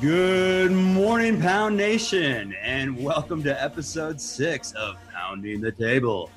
Good morning, Pound Nation, and welcome to episode six of Pounding the Table.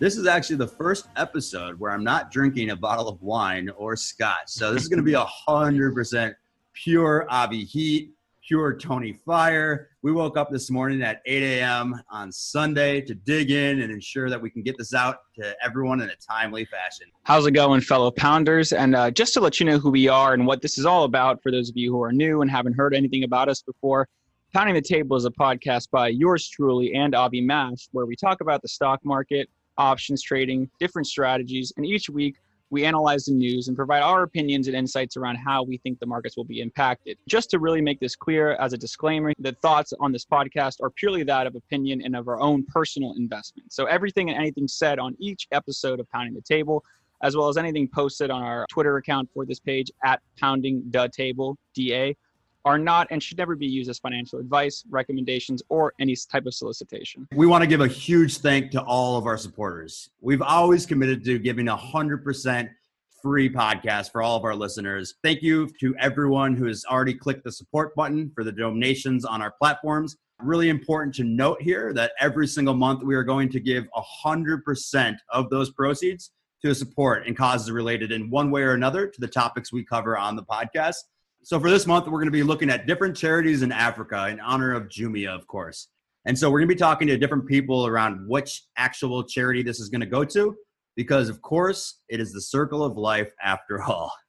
This is actually the first episode where I'm not drinking a bottle of wine or scotch. So this is going to be a hundred percent pure Avi Heat, pure Tony Fire. We woke up this morning at 8 a.m. on Sunday to dig in and ensure that we can get this out to everyone in a timely fashion. How's it going, fellow pounders? And uh, just to let you know who we are and what this is all about, for those of you who are new and haven't heard anything about us before, Pounding the Table is a podcast by yours truly and Avi Mash, where we talk about the stock market, options trading, different strategies, and each week we analyze the news and provide our opinions and insights around how we think the markets will be impacted. Just to really make this clear as a disclaimer, the thoughts on this podcast are purely that of opinion and of our own personal investment. So everything and anything said on each episode of Pounding the Table, as well as anything posted on our Twitter account for this page at Pounding the Table, DA, are not and should never be used as financial advice, recommendations, or any type of solicitation. We want to give a huge thank to all of our supporters. We've always committed to giving a hundred percent free podcast for all of our listeners. Thank you to everyone who has already clicked the support button for the donations on our platforms. Really important to note here that every single month we are going to give a hundred percent of those proceeds to support and causes related in one way or another to the topics we cover on the podcast. So for this month, we're going to be looking at different charities in Africa in honor of Jumia, of course. And so we're going to be talking to different people around which actual charity this is going to go to, because of course it is the circle of life after all.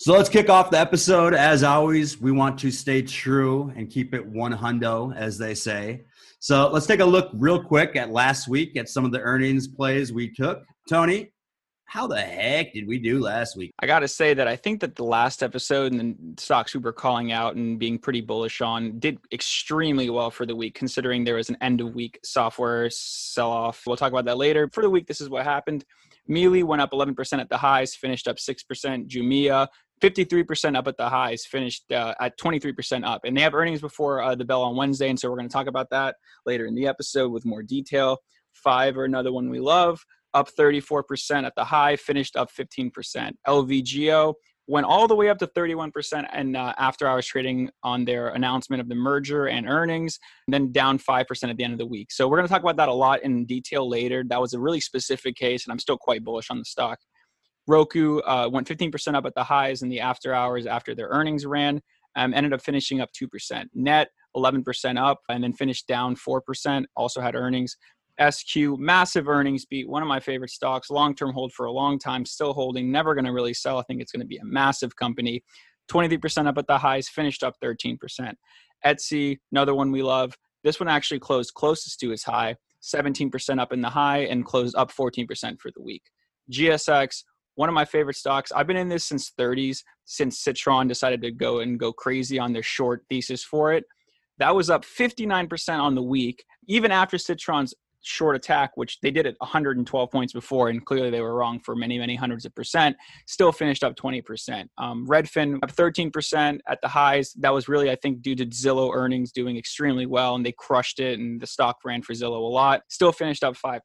So let's kick off the episode. As always, we want to stay true and keep it one hundo, as they say. So let's take a look real quick at last week at some of the earnings plays we took. Tony, how the heck did we do last week? I got to say that I think that the last episode and the stocks we were calling out and being pretty bullish on did extremely well for the week, considering there was an end of week software sell off. We'll talk about that later. For the week, this is what happened. Mealy went up 11% at the highs, finished up 6%. Jumia, 53% up at the highs, finished uh, at 23% up. And they have earnings before uh, the bell on Wednesday. And so we're going to talk about that later in the episode with more detail. Fiverr another one we love up 34% at the high, finished up 15%. LVGO went all the way up to 31% and uh, after was trading on their announcement of the merger and earnings, and then down 5% at the end of the week. So we're going to talk about that a lot in detail later. That was a really specific case, and I'm still quite bullish on the stock. Roku uh, went 15% up at the highs in the after hours after their earnings ran, um, ended up finishing up 2%. Net 11% up, and then finished down 4%, also had earnings. SQ, massive earnings beat, one of my favorite stocks, long term hold for a long time, still holding, never going to really sell. I think it's going to be a massive company. 23% up at the highs, finished up 13%. Etsy, another one we love. This one actually closed closest to its high, 17% up in the high, and closed up 14% for the week. GSX, one of my favorite stocks. I've been in this since 30s, since Citron decided to go and go crazy on their short thesis for it. That was up 59% on the week, even after Citron's short attack, which they did at 112 points before, and clearly they were wrong for many, many hundreds of percent, still finished up 20%. Um, Redfin up 13% at the highs. That was really, I think, due to Zillow earnings doing extremely well, and they crushed it, and the stock ran for Zillow a lot. Still finished up 5%.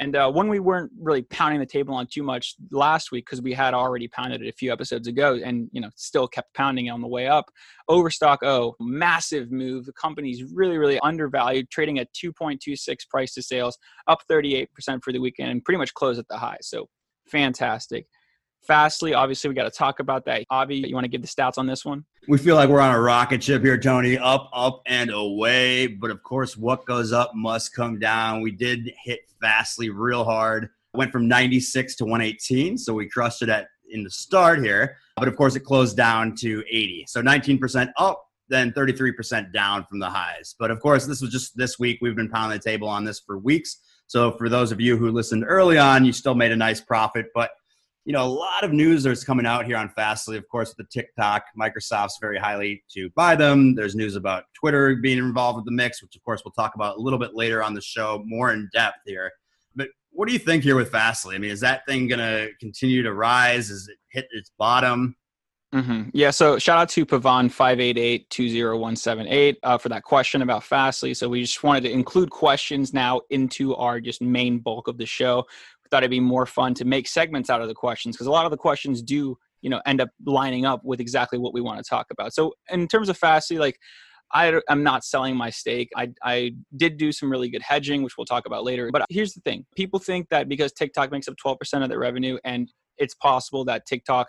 And uh, one we weren't really pounding the table on too much last week because we had already pounded it a few episodes ago, and you know still kept pounding on the way up. Overstock O, massive move. The company's really really undervalued, trading at 2.26 price to sales, up 38% for the weekend, and pretty much closed at the high. So fantastic. Fastly, obviously, we got to talk about that. Avi, you want to give the stats on this one? We feel like we're on a rocket ship here, Tony, up, up, and away. But of course, what goes up must come down. We did hit Fastly real hard. Went from 96 to 118, so we crushed it at in the start here. But of course, it closed down to 80. So 19% up, then 33% down from the highs. But of course, this was just this week. We've been pounding the table on this for weeks. So for those of you who listened early on, you still made a nice profit. But you know, a lot of news that's coming out here on Fastly. Of course, with the TikTok, Microsoft's very highly to buy them. There's news about Twitter being involved with the mix, which of course we'll talk about a little bit later on the show, more in depth here. But what do you think here with Fastly? I mean, is that thing going to continue to rise? Is it hit its bottom? Mm-hmm. Yeah. So shout out to Pavan five eight eight two zero one seven eight uh, for that question about Fastly. So we just wanted to include questions now into our just main bulk of the show. Thought it'd be more fun to make segments out of the questions because a lot of the questions do you know end up lining up with exactly what we want to talk about. So in terms of Fastly, like I am not selling my stake. I, I did do some really good hedging, which we'll talk about later. But here's the thing people think that because TikTok makes up 12% of their revenue and it's possible that TikTok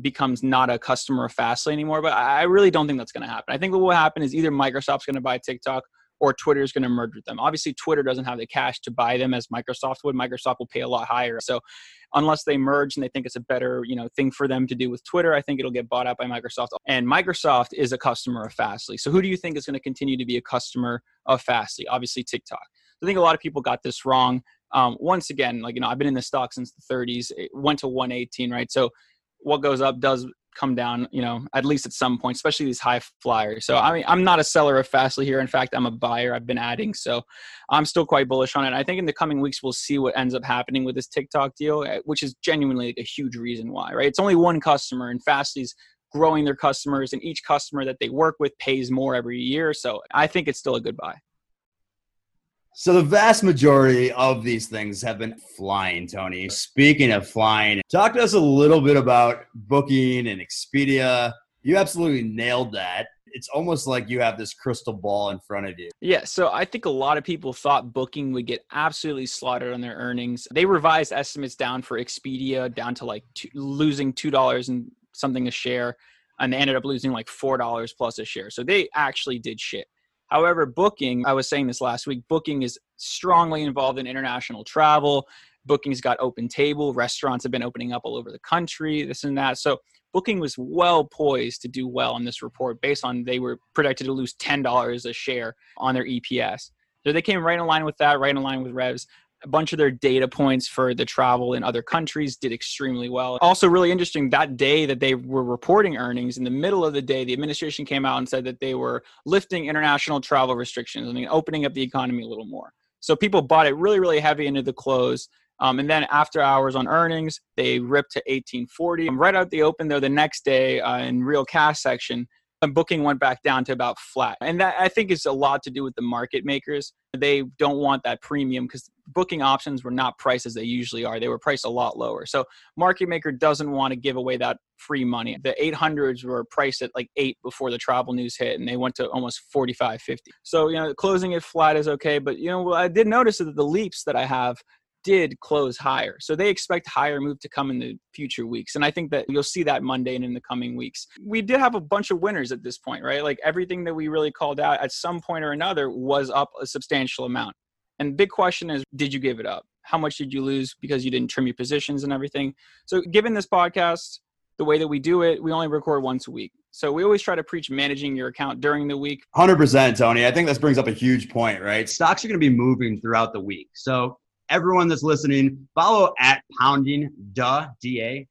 becomes not a customer of Fastly anymore. But I really don't think that's going to happen. I think what will happen is either Microsoft's going to buy TikTok or Twitter is going to merge with them. Obviously, Twitter doesn't have the cash to buy them as Microsoft would. Microsoft will pay a lot higher. So unless they merge and they think it's a better you know thing for them to do with Twitter, I think it'll get bought out by Microsoft. And Microsoft is a customer of Fastly. So who do you think is going to continue to be a customer of Fastly? Obviously, TikTok. I think a lot of people got this wrong. Um, once again, like you know, I've been in the stock since the 30s. It went to 118, right? So what goes up does come down, you know, at least at some point, especially these high flyers. So I mean, I'm not a seller of Fastly here. In fact, I'm a buyer. I've been adding, so I'm still quite bullish on it. I think in the coming weeks we'll see what ends up happening with this TikTok deal, eh, which is genuinely a huge reason why. Right? It's only one customer, and Fastly's growing their customers, and each customer that they work with pays more every year. So I think it's still a good buy. So the vast majority of these things have been flying, Tony. Speaking of flying, talk to us a little bit about Booking and Expedia. You absolutely nailed that. It's almost like you have this crystal ball in front of you. Yeah, so I think a lot of people thought Booking would get absolutely slaughtered on their earnings. They revised estimates down for Expedia down to like two, losing $2 and something a share, and they ended up losing like $4 plus a share. So they actually did shit. However, booking, I was saying this last week, booking is strongly involved in international travel. Booking's got OpenTable. Restaurants have been opening up all over the country, this and that. So Booking was well poised to do well in this report based on they were projected to lose $10 a share on their EPS. So they came right in line with that, right in line with revs a bunch of their data points for the travel in other countries did extremely well. Also, really interesting that day that they were reporting earnings, in the middle of the day, the administration came out and said that they were lifting international travel restrictions and opening up the economy a little more. So people bought it really, really heavy into the close. Um, and then after hours on earnings, they ripped to 1840. Right out the open, though, the next day uh, in real cash section, booking went back down to about flat. And that I think is a lot to do with the market makers. They don't want that premium because booking options were not priced as they usually are. They were priced a lot lower. So market maker doesn't want to give away that free money. The 800s were priced at like 8 before the travel news hit and they went to almost 45 50. So, you know, closing it flat is okay, but you know, I did notice that the leaps that I have did close higher. So they expect higher move to come in the future weeks. And I think that you'll see that Monday and in the coming weeks. We did have a bunch of winners at this point, right? Like everything that we really called out at some point or another was up a substantial amount. And big question is, did you give it up? How much did you lose because you didn't trim your positions and everything? So given this podcast, the way that we do it, we only record once a week. So we always try to preach managing your account during the week. 100%, Tony. I think this brings up a huge point, right? Stocks are going to be moving throughout the week. So everyone that's listening, follow at pounding da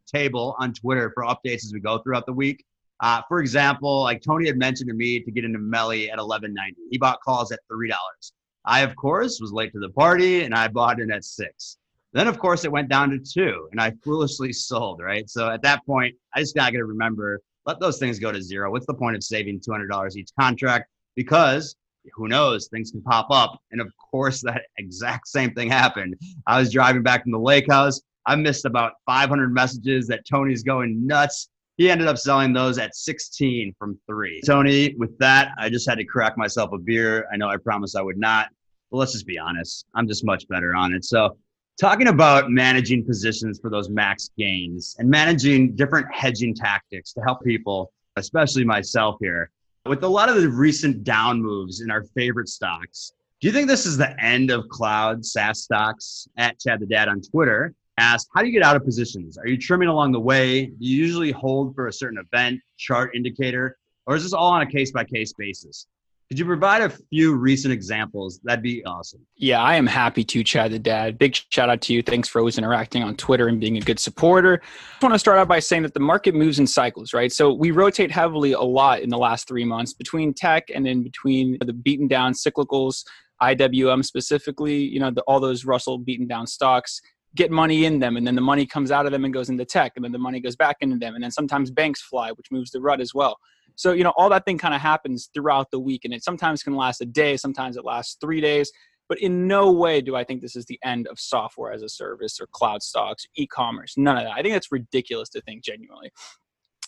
table on Twitter for updates as we go throughout the week. Uh, for example, like Tony had mentioned to me to get into Melly at 11.90. He bought calls at three dollars. I of course was late to the party and I bought in at six. Then of course it went down to two and I foolishly sold. Right. So at that point, I just gotta remember let those things go to zero. What's the point of saving $200 each contract? Because who knows things can pop up. And of course that exact same thing happened. I was driving back from the lake house. I missed about 500 messages that tony's going nuts. He ended up selling those at 16 from three. Tony with that i just had to crack myself a beer. I know i promised i would not but let's just be honest. I'm just much better on it. So talking about managing positions for those max gains and managing different hedging tactics to help people especially myself here with a lot of the recent down moves in our favorite stocks, do you think this is the end of cloud SaaS stocks? At Chad the Dad on Twitter asked, How do you get out of positions? Are you trimming along the way? Do you usually hold for a certain event, chart indicator, or is this all on a case by case basis? Could you provide a few recent examples? That'd be awesome. Yeah, I am happy to, Chad the Dad. Big shout out to you. Thanks for always interacting on Twitter and being a good supporter. I just want to start out by saying that the market moves in cycles, right? So we rotate heavily a lot in the last three months between tech and then between the beaten down cyclicals IWM specifically, you know, the, all those Russell beaten down stocks get money in them and then the money comes out of them and goes into tech and then the money goes back into them and then sometimes banks fly which moves the rut as well so you know all that thing kind of happens throughout the week and it sometimes can last a day sometimes it lasts three days but in no way do i think this is the end of software as a service or cloud stocks e-commerce none of that i think that's ridiculous to think genuinely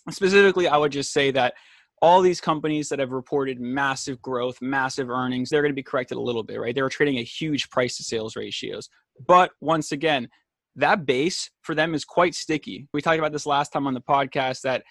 specifically i would just say that all these companies that have reported massive growth, massive earnings, they're going to be corrected a little bit, right? They were trading at huge price to sales ratios. But once again, that base for them is quite sticky. We talked about this last time on the podcast that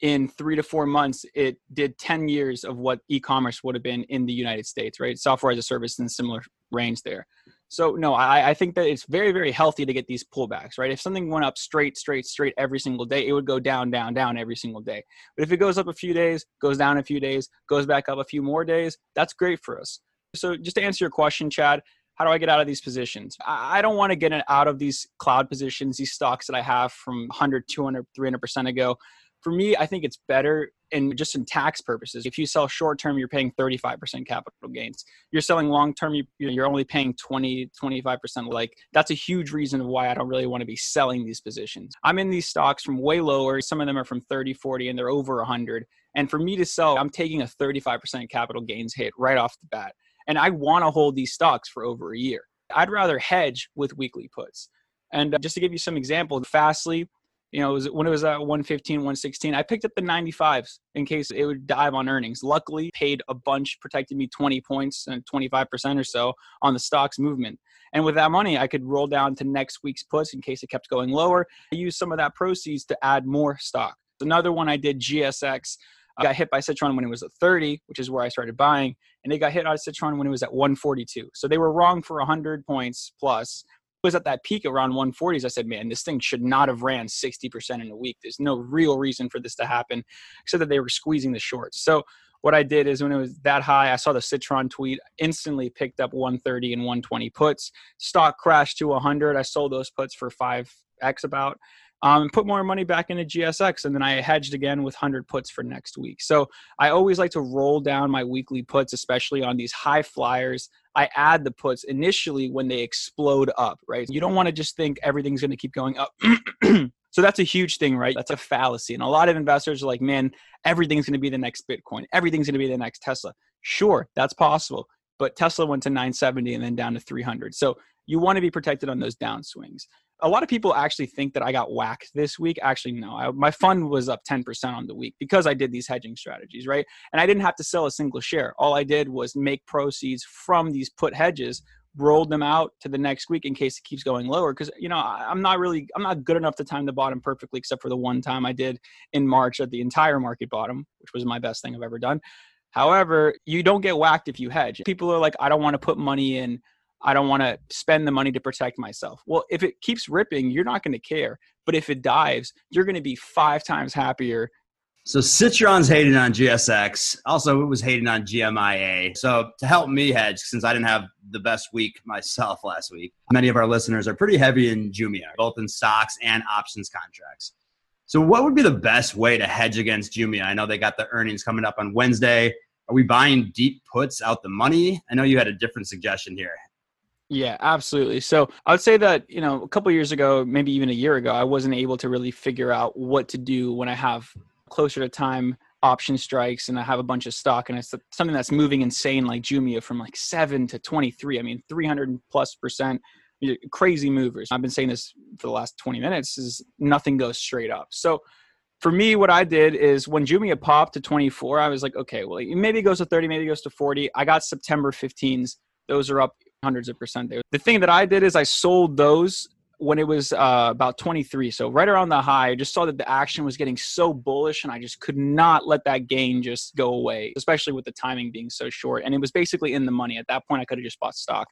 in three to four months, it did 10 years of what e commerce would have been in the United States, right? Software as a service in similar range there. So no, I, I think that it's very, very healthy to get these pullbacks, right? If something went up straight, straight, straight every single day, it would go down, down, down every single day. But if it goes up a few days, goes down a few days, goes back up a few more days, that's great for us. So just to answer your question, Chad, how do I get out of these positions? I don't want to get out of these cloud positions, these stocks that I have from 100, 200, 300% ago for me, I think it's better and just in tax purposes. If you sell short term, you're paying 35% capital gains. You're selling long term, you, you're only paying 20, 25%. Like that's a huge reason why I don't really want to be selling these positions. I'm in these stocks from way lower. Some of them are from 30, 40, and they're over 100. And for me to sell, I'm taking a 35% capital gains hit right off the bat. And I want to hold these stocks for over a year. I'd rather hedge with weekly puts. And uh, just to give you some examples, Fastly, you know, it was, when it was at 115, 116, I picked up the 95s in case it would dive on earnings. Luckily, paid a bunch, protected me 20 points and 25% or so on the stocks movement. And with that money, I could roll down to next week's puts in case it kept going lower. I used some of that proceeds to add more stock. Another one I did, GSX. I got hit by Citron when it was at 30, which is where I started buying, and they got hit on Citron when it was at 142. So they were wrong for 100 points plus was at that peak around 140s, I said, man, this thing should not have ran 60% in a week. There's no real reason for this to happen, except that they were squeezing the shorts. So what I did is when it was that high, I saw the Citron tweet, instantly picked up 130 and 120 puts. Stock crashed to 100. I sold those puts for 5x about um, and put more money back into GSX. And then I hedged again with 100 puts for next week. So I always like to roll down my weekly puts, especially on these high flyers. I add the puts initially when they explode up, right? You don't want to just think everything's going to keep going up. so that's a huge thing, right? That's a fallacy. And a lot of investors are like, man, everything's going to be the next Bitcoin, everything's going to be the next Tesla. Sure, that's possible. But Tesla went to 970 and then down to 300. So you want to be protected on those downswings a lot of people actually think that I got whacked this week. Actually, no. I, my fund was up 10% on the week because I did these hedging strategies, right? And I didn't have to sell a single share. All I did was make proceeds from these put hedges, rolled them out to the next week in case it keeps going lower. Because you know, I, I'm not really, I'm not good enough to time the bottom perfectly, except for the one time I did in March at the entire market bottom, which was my best thing I've ever done. However, you don't get whacked if you hedge. People are like, I don't want to put money in I don't want to spend the money to protect myself. Well, if it keeps ripping, you're not going to care. But if it dives, you're going to be five times happier. So Citron's hating on GSX. Also, it was hating on Jumia. So to help me hedge, since I didn't have the best week myself last week, many of our listeners are pretty heavy in Jumia, both in stocks and options contracts. So what would be the best way to hedge against Jumia? I know they got the earnings coming up on Wednesday. Are we buying deep puts out the money? I know you had a different suggestion here. Yeah, absolutely. So I would say that, you know, a couple years ago, maybe even a year ago, I wasn't able to really figure out what to do when I have closer to time option strikes and I have a bunch of stock and it's something that's moving insane like Jumia from like 7 to 23. I mean, 300 plus percent crazy movers. I've been saying this for the last 20 minutes is nothing goes straight up. So for me, what I did is when Jumia popped to 24, I was like, okay, well, maybe it goes to 30, maybe it goes to 40. I got September 15s. Those are up hundreds of percent there. The thing that I did is I sold those when it was uh, about 23. So right around the high, I just saw that the action was getting so bullish and I just could not let that gain just go away, especially with the timing being so short. And it was basically in the money. At that point, I could have just bought stock.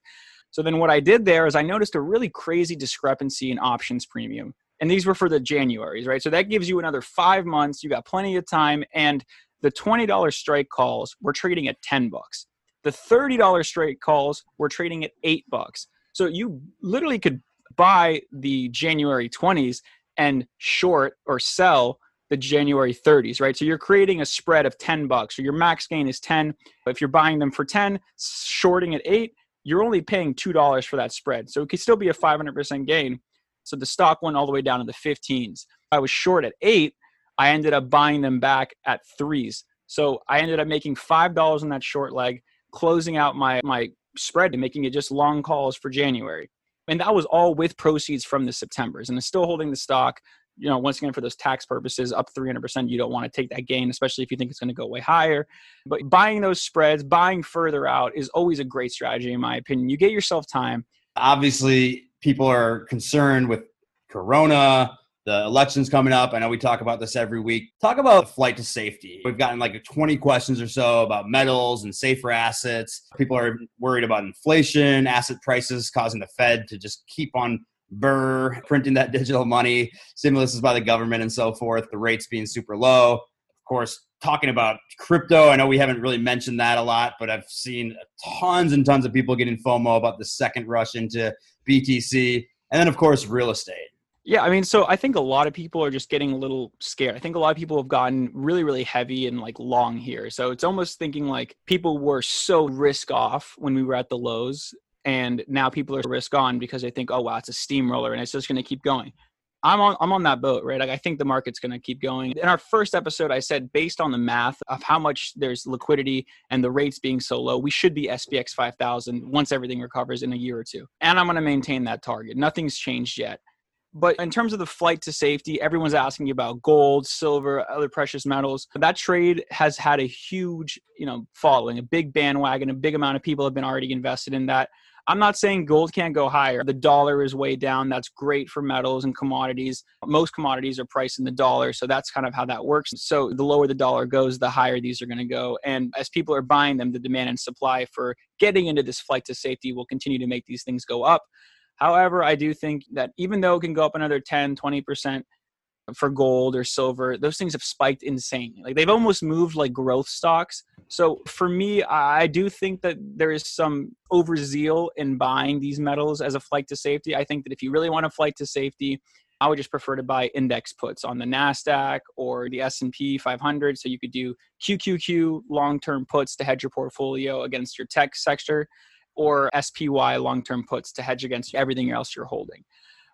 So then what I did there is I noticed a really crazy discrepancy in options premium. And these were for the Januaries, right? So that gives you another five months. You got plenty of time. And the $20 strike calls were trading at 10 bucks. The $30 straight calls were trading at eight bucks. So you literally could buy the January 20s and short or sell the January 30s, right? So you're creating a spread of 10 bucks. So your max gain is 10. If you're buying them for 10, shorting at 8, you're only paying $2 for that spread. So it could still be a 500% gain. So the stock went all the way down to the 15s. I was short at eight. I ended up buying them back at threes. So I ended up making $5 on that short leg, closing out my, my spread and making it just long calls for January. And that was all with proceeds from the Septembers. And I'm still holding the stock you know, once again, for those tax purposes, up 300%, you don't want to take that gain, especially if you think it's going to go way higher. But buying those spreads, buying further out is always a great strategy, in my opinion. You get yourself time. Obviously, people are concerned with Corona, the elections coming up. I know we talk about this every week. Talk about flight to safety. We've gotten like 20 questions or so about metals and safer assets. People are worried about inflation, asset prices causing the Fed to just keep on Burr printing that digital money, stimulus is by the government and so forth, the rates being super low. Of course, talking about crypto, I know we haven't really mentioned that a lot, but I've seen tons and tons of people getting FOMO about the second rush into BTC. And then, of course, real estate. Yeah, I mean, so I think a lot of people are just getting a little scared. I think a lot of people have gotten really, really heavy and like long here. So it's almost thinking like people were so risk off when we were at the lows and now people are risk on because they think, oh wow, it's a steamroller and it's just going to keep going. I'm on I'm on that boat, right? Like I think the market's going to keep going. In our first episode, I said based on the math of how much there's liquidity and the rates being so low, we should be SPX 5000 once everything recovers in a year or two. And I'm going to maintain that target. Nothing's changed yet. But in terms of the flight to safety, everyone's asking about gold, silver, other precious metals. That trade has had a huge, you know, following, a big bandwagon, a big amount of people have been already invested in that. I'm not saying gold can't go higher. The dollar is way down. That's great for metals and commodities. Most commodities are priced in the dollar. So that's kind of how that works. So the lower the dollar goes, the higher these are going to go. And as people are buying them, the demand and supply for getting into this flight to safety will continue to make these things go up. However, I do think that even though it can go up another 10, 20%, for gold or silver, those things have spiked insanely. Like they've almost moved like growth stocks. So for me, I do think that there is some overzeal in buying these metals as a flight to safety. I think that if you really want a flight to safety, I would just prefer to buy index puts on the Nasdaq or the S&P 500 so you could do QQQ long-term puts to hedge your portfolio against your tech sector or SPY long-term puts to hedge against everything else you're holding.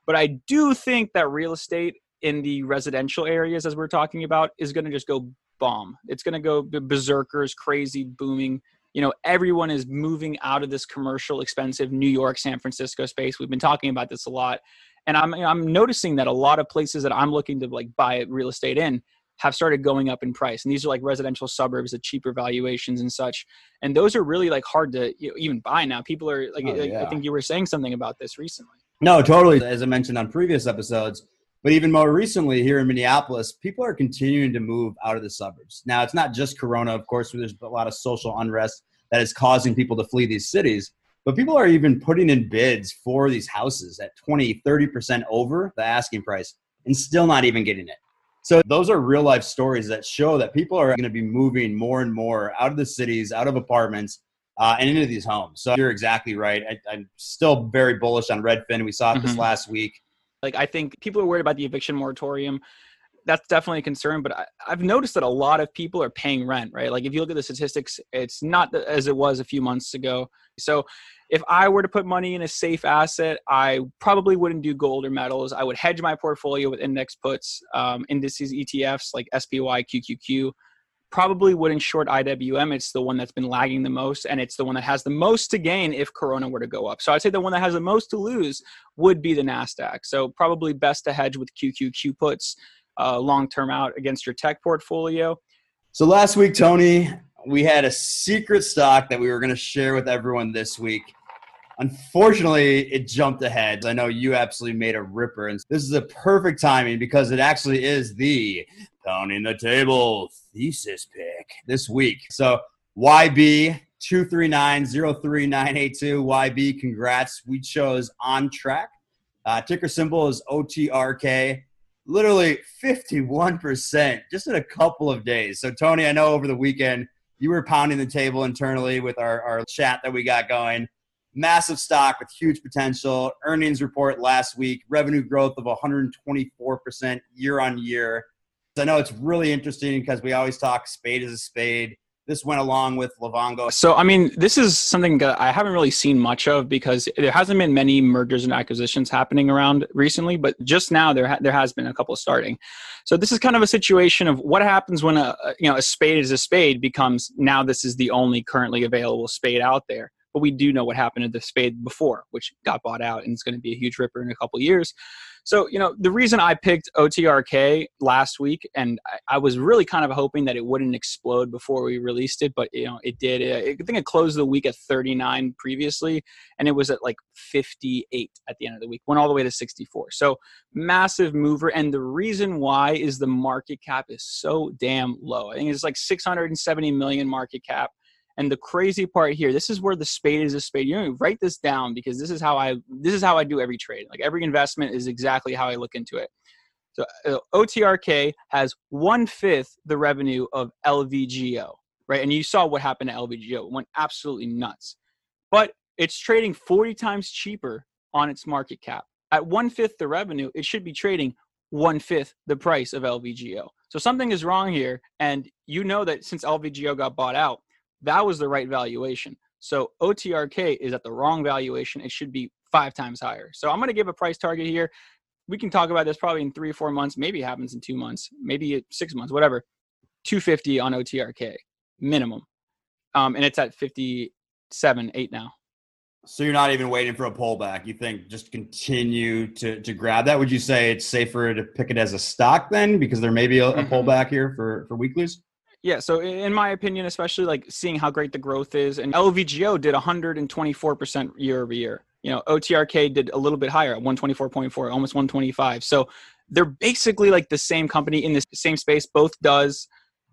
But I do think that real estate in the residential areas, as we're talking about, is going to just go bomb. It's going to go berserkers, crazy, booming. You know, everyone is moving out of this commercial, expensive New York, San Francisco space. We've been talking about this a lot, and I'm I'm noticing that a lot of places that I'm looking to like buy real estate in have started going up in price and these are like residential suburbs at cheaper valuations and such and those are really like hard to you know, even buy now people are like, oh, yeah. i think you were saying something about this recently no totally as i mentioned on previous episodes but even more recently, here in Minneapolis, people are continuing to move out of the suburbs. Now, it's not just Corona, of course, there's a lot of social unrest that is causing people to flee these cities. But people are even putting in bids for these houses at 20, 30% over the asking price and still not even getting it. So, those are real life stories that show that people are going to be moving more and more out of the cities, out of apartments, uh, and into these homes. So, you're exactly right. I, am still very bullish on Redfin. We saw it mm-hmm. this last week. Like I think people are worried about the eviction moratorium. That's definitely a concern, but I, have noticed that a lot of people are paying rent, right? Like if you look at the statistics, it's not as it was a few months ago. So if I were to put money in a safe asset, I probably wouldn't do gold or metals. I would hedge my portfolio with index puts, um, indices, ETFs like SPY, QQQ probably wouldn't short IWM. It's the one that's been lagging the most, and it's the one that has the most to gain if Corona were to go up. So I'd say the one that has the most to lose would be the Nasdaq. So probably best to hedge with QQQ puts uh, long term out against your tech portfolio. So last week, Tony, we had a secret stock that we were going to share with everyone this week. Unfortunately, it jumped ahead. I know you absolutely made a ripper, and this is a perfect timing because it actually is the pounding the table thesis pick this week. So YB 239-03982 YB, congrats. We chose Ontrak. Uh, ticker symbol is OTRK. Literally 51% just in a couple of days. So Tony, I know over the weekend you were pounding the table internally with our, our chat that we got going. Massive stock with huge potential. Earnings report last week, revenue growth of 124% year on year. I know it's really interesting because we always talk spade is a spade. This went along with Livongo. So, I mean, this is something that I haven't really seen much of because there hasn't been many mergers and acquisitions happening around recently. But just now, there ha- there has been a couple starting. So, this is kind of a situation of what happens when a you know a spade is a spade becomes now this is the only currently available spade out there. But we do know what happened to the spade before, which got bought out and it's going to be a huge ripper in a couple years. So, you know, the reason I picked OTRK last week, and I, I, was really kind of hoping that it wouldn't explode before we released it, but, you know, it did. Uh, I think it closed the week at 39 previously, and it was at like 58 at the end of the week, went all the way to 64. So, massive mover. And the reason why is the market cap is so damn low. I think it's like 670 million market cap and the crazy part here, this is where the spade is a spade. You know, write this down because this is how I this is how I do every trade. Like every investment is exactly how I look into it. So uh, OTRK has one fifth the revenue of LVGO, right? And you saw what happened to LVGO; it went absolutely nuts. But it's trading 40 times cheaper on its market cap. At one fifth the revenue, it should be trading one fifth the price of LVGO. So something is wrong here, and you know that since LVGO got bought out, that was the right valuation. So OTRK is at the wrong valuation. It should be five times higher. So I'm going to give a price target here. We can talk about this probably in three or four months. Maybe it happens in two months, maybe six months, whatever. 250 on OTRK minimum. Um, and it's at 57, eight now. So you're not even waiting for a pullback. You think just continue to to grab that? Would you say it's safer to pick it as a stock then, because there may be a, a mm-hmm. pullback here for for weeklies? Yeah, so in my opinion, especially like seeing how great the growth is, and LVGO did 124% year over year. You know, OTRK did a little bit higher at 124.4, almost 125. So they're basically like the same company in the same space. Both does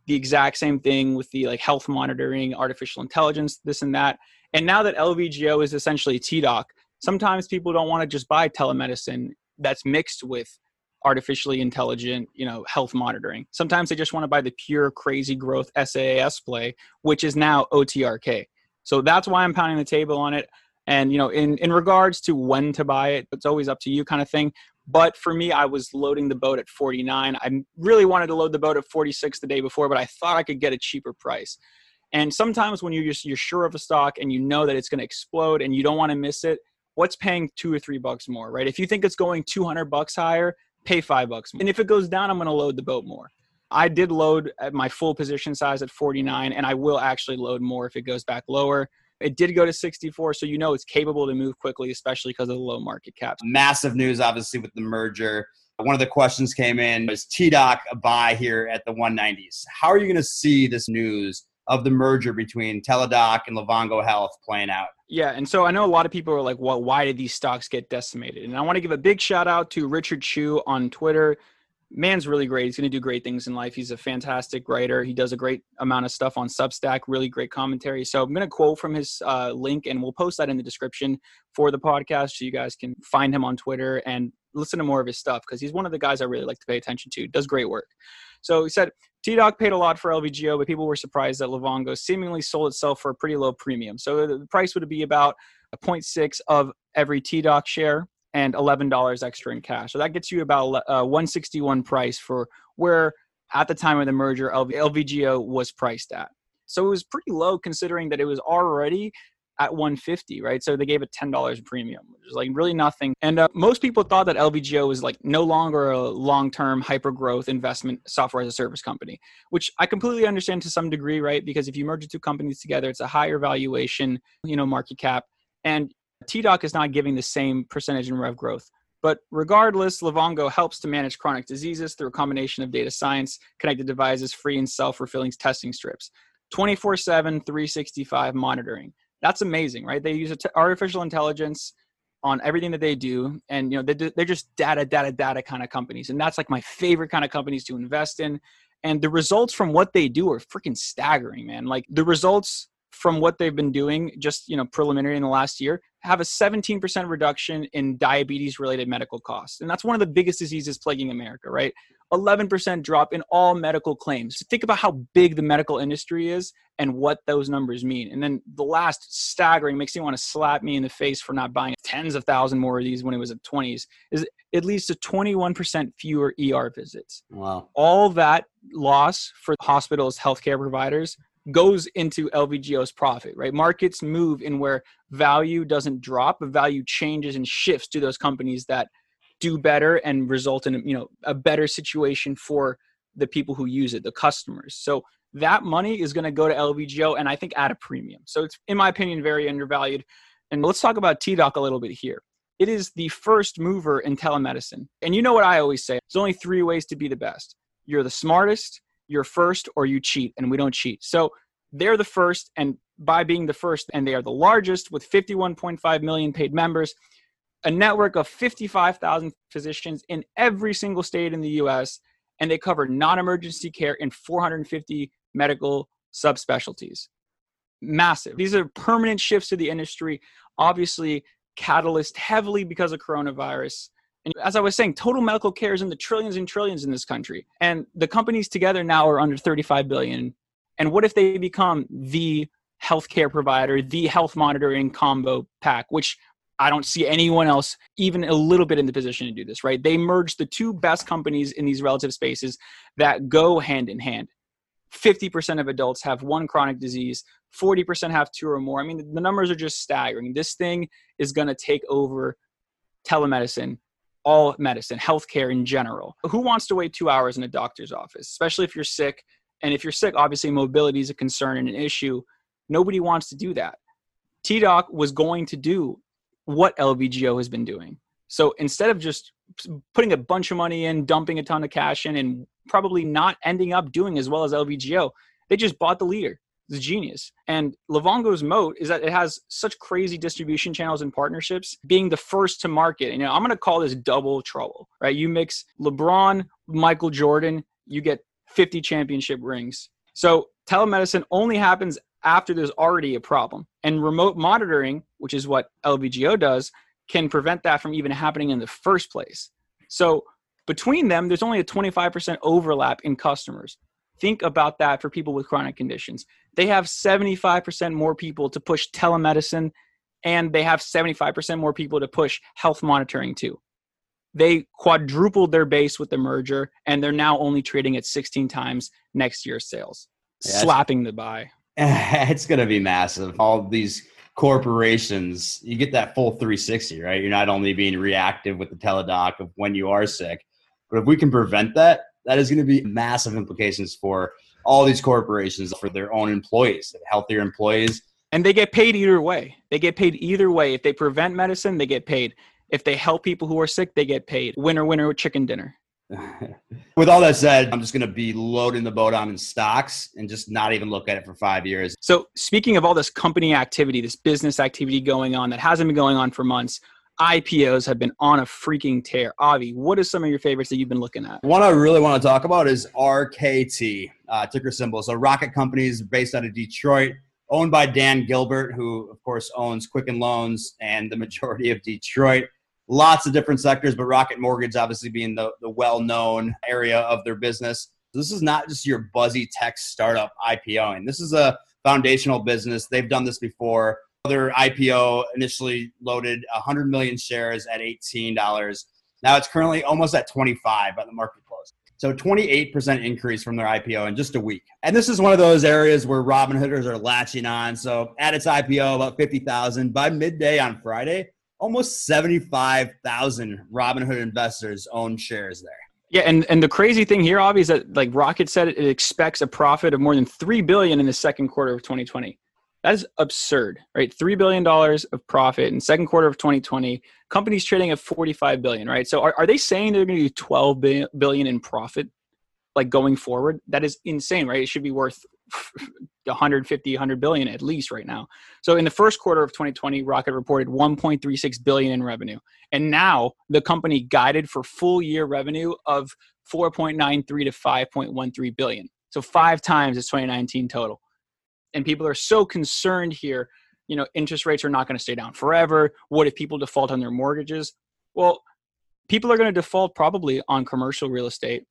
the exact same thing with the like health monitoring, artificial intelligence, this and that. And now that LVGO is essentially TDOC, sometimes people don't want to just buy telemedicine that's mixed with artificially intelligent, you know, health monitoring. Sometimes they just want to buy the pure crazy growth SaaS play, which is now OTRK. So that's why I'm pounding the table on it. And you know, in in regards to when to buy it, it's always up to you, kind of thing. But for me, I was loading the boat at 49. I really wanted to load the boat at 46 the day before, but I thought I could get a cheaper price. And sometimes when you're just you're sure of a stock and you know that it's going to explode and you don't want to miss it, what's paying two or three bucks more, right? If you think it's going 200 bucks higher, pay five bucks. And if it goes down, I'm going to load the boat more. I did load at my full position size at 49, and I will actually load more if it goes back lower. It did go to 64, so you know it's capable to move quickly, especially because of the low market caps. Massive news, obviously, with the merger. One of the questions came in is TDOC a buy here at the 190s? How are you going to see this news of the merger between Teladoc and Livongo Health playing out? Yeah, and so I know a lot of people are like, "Well, why did these stocks get decimated?" And I want to give a big shout out to Richard Chu on Twitter. Man's really great. He's going to do great things in life. He's a fantastic writer. He does a great amount of stuff on Substack. Really great commentary. So I'm going to quote from his uh, link, and we'll post that in the description for the podcast, so you guys can find him on Twitter and listen to more of his stuff because he's one of the guys I really like to pay attention to. Does great work. So he said, TDOC paid a lot for LVGO, but people were surprised that Livongo seemingly sold itself for a pretty low premium. So the price would be about a 0.6 of every TDOC share and $11 extra in cash. So that gets you about a uh, 161 price for where at the time of the merger LVGO was priced at. So it was pretty low considering that it was already at 150 right? So they gave it $10 premium which is like really nothing. And uh, most people thought that lvgo was like no longer a long-term hyper growth investment software as a service company which i completely understand to some degree right? Because if you merge the two companies together it's a higher valuation you know market cap. And tdoc is not giving the same percentage in rev growth. But regardless, Livongo helps to manage chronic diseases through a combination of data science, connected devices, free and self-refilling testing strips, 24/7, 365 monitoring that's amazing, right? They use artificial intelligence on everything that they do, and you know they they're just data, data, data kind of companies, and that's like my favorite kind of companies to invest in. And the results from what they do are freaking staggering, man. Like the results from what they've been doing, just you know, preliminary in the last year, have a 17% reduction in diabetes-related medical costs, and that's one of the biggest diseases plaguing America, right? 11% drop in all medical claims. So think about how big the medical industry is and what those numbers mean. And then the last staggering makes you want to slap me in the face for not buying tens of thousands more of these when it was at 20s is it leads to 21% fewer ER visits. Wow. All that loss for hospitals, healthcare providers goes into LVGO's profit, right? Markets move in where value doesn't drop, but value changes and shifts to those companies that do better and result in you know a better situation for the people who use it, the customers. So that money is going to go to LVGO and I think at a premium. So it's in my opinion very undervalued. And let's talk about TDoc a little bit here. It is the first mover in telemedicine. And you know what I always say, there's only three ways to be the best. You're the smartest, you're first or you cheat and we don't cheat. So they're the first and by being the first and they are the largest with 51.5 million paid members, a network of 55,000 physicians in every single state in the US and they cover non-emergency care in 450 medical subspecialties. Massive. These are permanent shifts to the industry, obviously catalyst heavily because of coronavirus and as I was saying, total medical care is in the trillions and trillions in this country. And the companies together now are under 35 billion. And what if they become the healthcare provider, the health monitoring combo pack, which I don't see anyone else even a little bit in the position to do this, right? They merge the two best companies in these relative spaces that go hand in hand. 50% of adults have one chronic disease, 40% have two or more. I mean, the numbers are just staggering. This thing is going to take over telemedicine all medicine, healthcare in general. Who wants to wait two hours in a doctor's office, especially if you're sick? And if you're sick, obviously mobility is a concern and an issue. Nobody wants to do that. TDoc was going to do what LVGO has been doing. So instead of just putting a bunch of money in, dumping a ton of cash in, and probably not ending up doing as well as LVGO, they just bought the leader the genius. And Livongo's moat is that it has such crazy distribution channels and partnerships, being the first to market. And you know, I'm going to call this double trouble, right? You mix LeBron, Michael Jordan, you get 50 championship rings. So telemedicine only happens after there's already a problem. And remote monitoring, which is what LVGO does, can prevent that from even happening in the first place. So between them, there's only a 25% overlap in customers. Think about that for people with chronic conditions. They have 75% more people to push telemedicine, and they have 75% more people to push health monitoring too. They quadrupled their base with the merger, and they're now only trading at 16 times next year's sales, yeah, slapping the buy. It's going to be massive. All these corporations, you get that full 360, right? You're not only being reactive with the Teladoc of when you are sick, but if we can prevent that, that is going to be massive implications for all these corporations for their own employees, healthier employees. And they get paid either way. They get paid either way. If they prevent medicine, they get paid. If they help people who are sick, they get paid. Winner, winner, chicken dinner. With all that said, I'm just going to be loading the boat on in stocks and just not even look at it for five years. So, speaking of all this company activity, this business activity going on that hasn't been going on for months, IPOs have been on a freaking tear. Avi, what are some of your favorites that you've been looking at? One I really want to talk about is RKT, uh, ticker symbol. So Rocket Companies based out of Detroit, owned by Dan Gilbert, who of course owns Quicken Loans and the majority of Detroit. Lots of different sectors, but Rocket Mortgage obviously being the, the well-known area of their business. This is not just your buzzy tech startup IPOing. This is a foundational business. They've done this before their IPO initially loaded 100 million shares at $18. Now it's currently almost at 25 by the market close. So 28% increase from their IPO in just a week. And this is one of those areas where Robinhooders are latching on. So at its IPO, about 50,000 by midday on Friday, almost 75,000 Robinhood investors own shares there. Yeah, and, and the crazy thing here, Avi, is that like Rocket said, it expects a profit of more than three billion in the second quarter of 2020. That is absurd, right? $3 billion of profit in second quarter of 2020. Companies trading at 45 billion, right? So are, are they saying they're going to do 12 billion in profit like going forward? That is insane, right? It should be worth 150, 100 billion at least right now. So in the first quarter of 2020, Rocket reported 1.36 billion in revenue. And now the company guided for full year revenue of 4.93 to 5.13 billion. So five times its 2019 total and people are so concerned here you know interest rates are not going to stay down forever what if people default on their mortgages well people are going to default probably on commercial real estate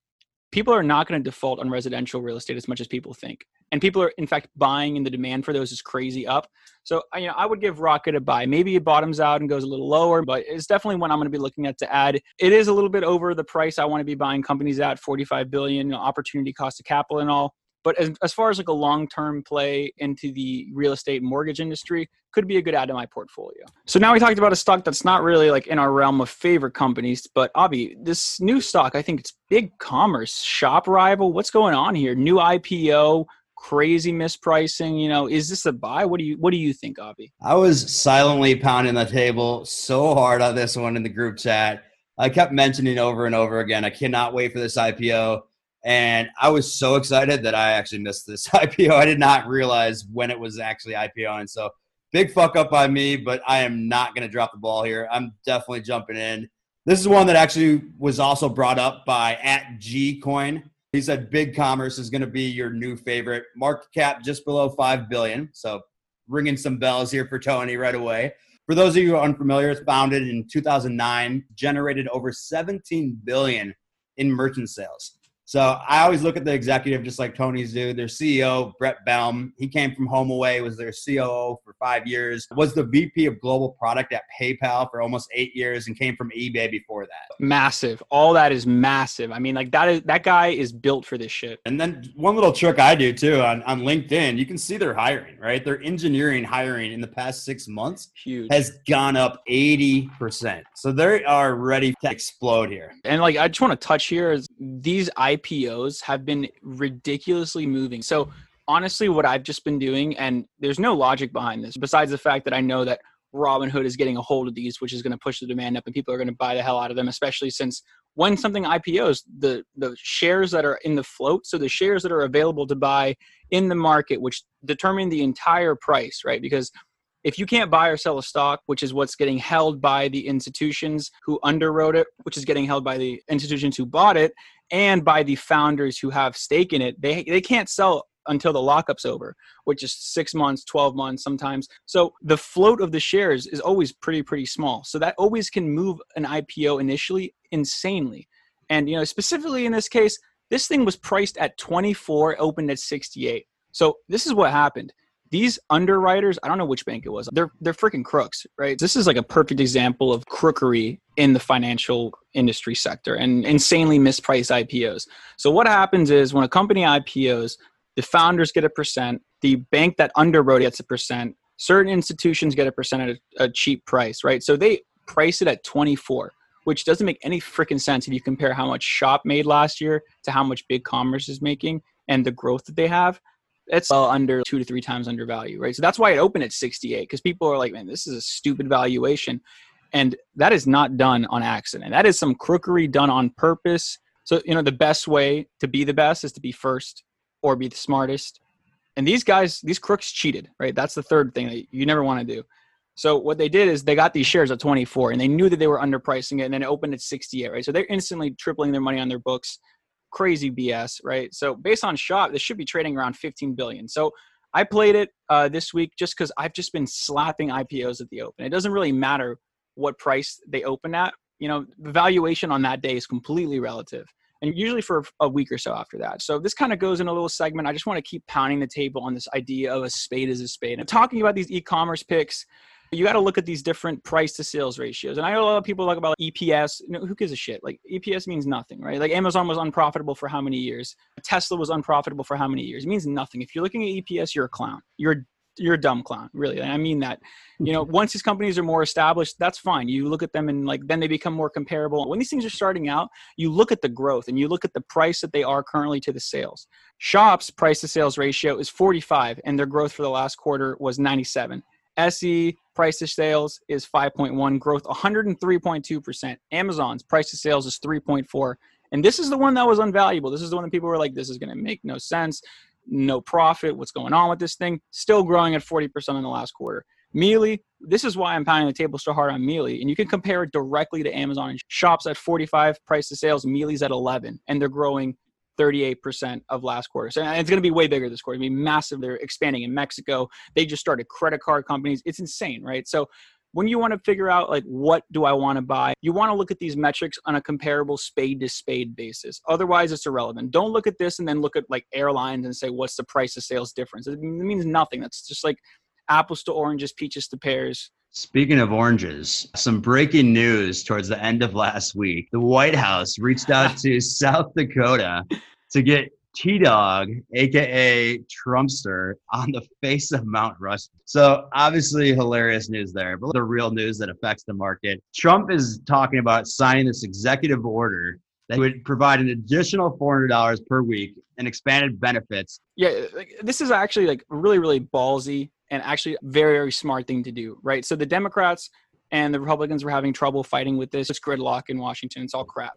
people are not going to default on residential real estate as much as people think. And people are in fact buying and the demand for those is crazy up. So you know i would give rocket a buy. Maybe it bottoms out and goes a little lower but it's definitely one i'm going to be looking at to add. It is a little bit over the price i want to be buying companies at 45 billion you know, opportunity cost of capital and all But as, as far as like a long term play into the real estate mortgage industry, could be a good add to my portfolio. So now we talked about a stock that's not really like in our realm of favorite companies, but Avi, this new stock, I think it's BigCommerce, shop rival. What's going on here? New IPO, crazy mispricing. You know, is this a buy? What do you what do you think, Avi? I was silently pounding the table so hard on this one in the group chat. I kept mentioning over and over again, I cannot wait for this IPO. And I was so excited that I actually missed this IPO. I did not realize when it was actually IPO. And so big fuck up by me, but I am not going to drop the ball here. I'm definitely jumping in. This is one that actually was also brought up by at G Coin. He said BigCommerce is going to be your new favorite. Market cap just below 5 billion. So ringing some bells here for Tony right away. For those of you unfamiliar, it's founded in 2009, generated over 17 billion in merchant sales. So I always look at the executive just like Tony's do. Their CEO, Brent Bellm, he came from HomeAway, was their COO for five years, was the VP of global product at PayPal for almost eight years, and came from eBay before that. Massive. All that is massive. I mean, like that is that guy is built for this shit. And then one little trick I do too on, on LinkedIn, you can see they're hiring, right? Their engineering hiring in the past six months Huge. has gone up 80%. So they are ready to explode here. And like I just want to touch here is these IPOs have been ridiculously moving. So honestly, what I've just been doing, and there's no logic behind this, besides the fact that I know that Robinhood is getting a hold of these, which is going to push the demand up, and people are going to buy the hell out of them, especially since when something IPOs, the the shares that are in the float, so the shares that are available to buy in the market, which determine the entire price, right? Because if you can't buy or sell a stock, which is what's getting held by the institutions who underwrote it, which is getting held by the institutions who bought it, and by the founders who have stake in it, they they can't sell until the lockup's over, which is six months, 12 months sometimes. So the float of the shares is always pretty, pretty small. So that always can move an IPO initially insanely. And, you know, specifically in this case, this thing was priced at 24, opened at 68. So this is what happened. These underwriters, I don't know which bank it was. They're they're freaking crooks, right? This is like a perfect example of crookery in the financial industry sector and insanely mispriced IPOs. So what happens is when a company IPOs, the founders get a percent, the bank that underwrote gets a percent, certain institutions get a percent at a, a cheap price, right? So they price it at 24, which doesn't make any freaking sense if you compare how much Shop made last year to how much BigCommerce is making and the growth that they have. It's well under two to three times under value, right? So that's why it opened at 68 because people are like, man, this is a stupid valuation. And that is not done on accident. That is some crookery done on purpose. So, you know, the best way to be the best is to be first or be the smartest. And these guys, these crooks cheated, right? That's the third thing that you never want to do. So what they did is they got these shares at 24 and they knew that they were underpricing it and then it opened at 68, right? So they're instantly tripling their money on their books. Crazy BS, right? So based on shop, this should be trading around 15 billion. So I played it uh, this week just because I've just been slapping IPOs at the open. It doesn't really matter what price they open at. You know, the valuation on that day is completely relative and usually for a week or so after that. So this kind of goes in a little segment. I just want to keep pounding the table on this idea of a spade is a spade. And talking about these e-commerce picks, you got to look at these different price to sales ratios. And I know a lot of people talk about EPS. You know, who gives a shit? Like EPS means nothing, right? Like Amazon was unprofitable for how many years? Tesla was unprofitable for how many years? It means nothing. If you're looking at EPS, you're a clown. You're you're a dumb clown, really. I mean that. You know, once these companies are more established, that's fine. You look at them and like then they become more comparable. When these things are starting out, you look at the growth and you look at the price that they are currently to the sales. Shops price to sales ratio is 45 and their growth for the last quarter was 97. SE price to sales is 5.1, growth 103.2%. Amazon's price to sales is 3.4. And this is the one that was unvaluable. This is the one that people were like, this is going to make no sense no profit. What's going on with this thing? Still growing at 40% in the last quarter. Mealy, this is why I'm pounding the table so hard on Mealy. And you can compare it directly to Amazon. Shops at 45 price to sales, Mealy's at 11, and they're growing 38% of last quarter. So it's going to be way bigger this quarter. It's going to be massive. They're expanding in Mexico. They just started credit card companies. It's insane, right? So when you want to figure out like what do I want to buy, you want to look at these metrics on a comparable spade to spade basis. Otherwise, it's irrelevant. Don't look at this and then look at like airlines and say what's the price of sales difference. It means nothing. That's just like apples to oranges, peaches to pears. Speaking of oranges, some breaking news towards the end of last week. The White House reached out to South Dakota to get T Dog, aka Trumpster, on the face of Mount Rushmore. So obviously hilarious news there, but the real news that affects the market. Trump is talking about signing this executive order that would provide an additional $400 per week and expanded benefits. Yeah, this is actually like really, really ballsy and actually very, very smart thing to do, right? So the Democrats and the Republicans were having trouble fighting with this. It's gridlock in Washington. It's all crap.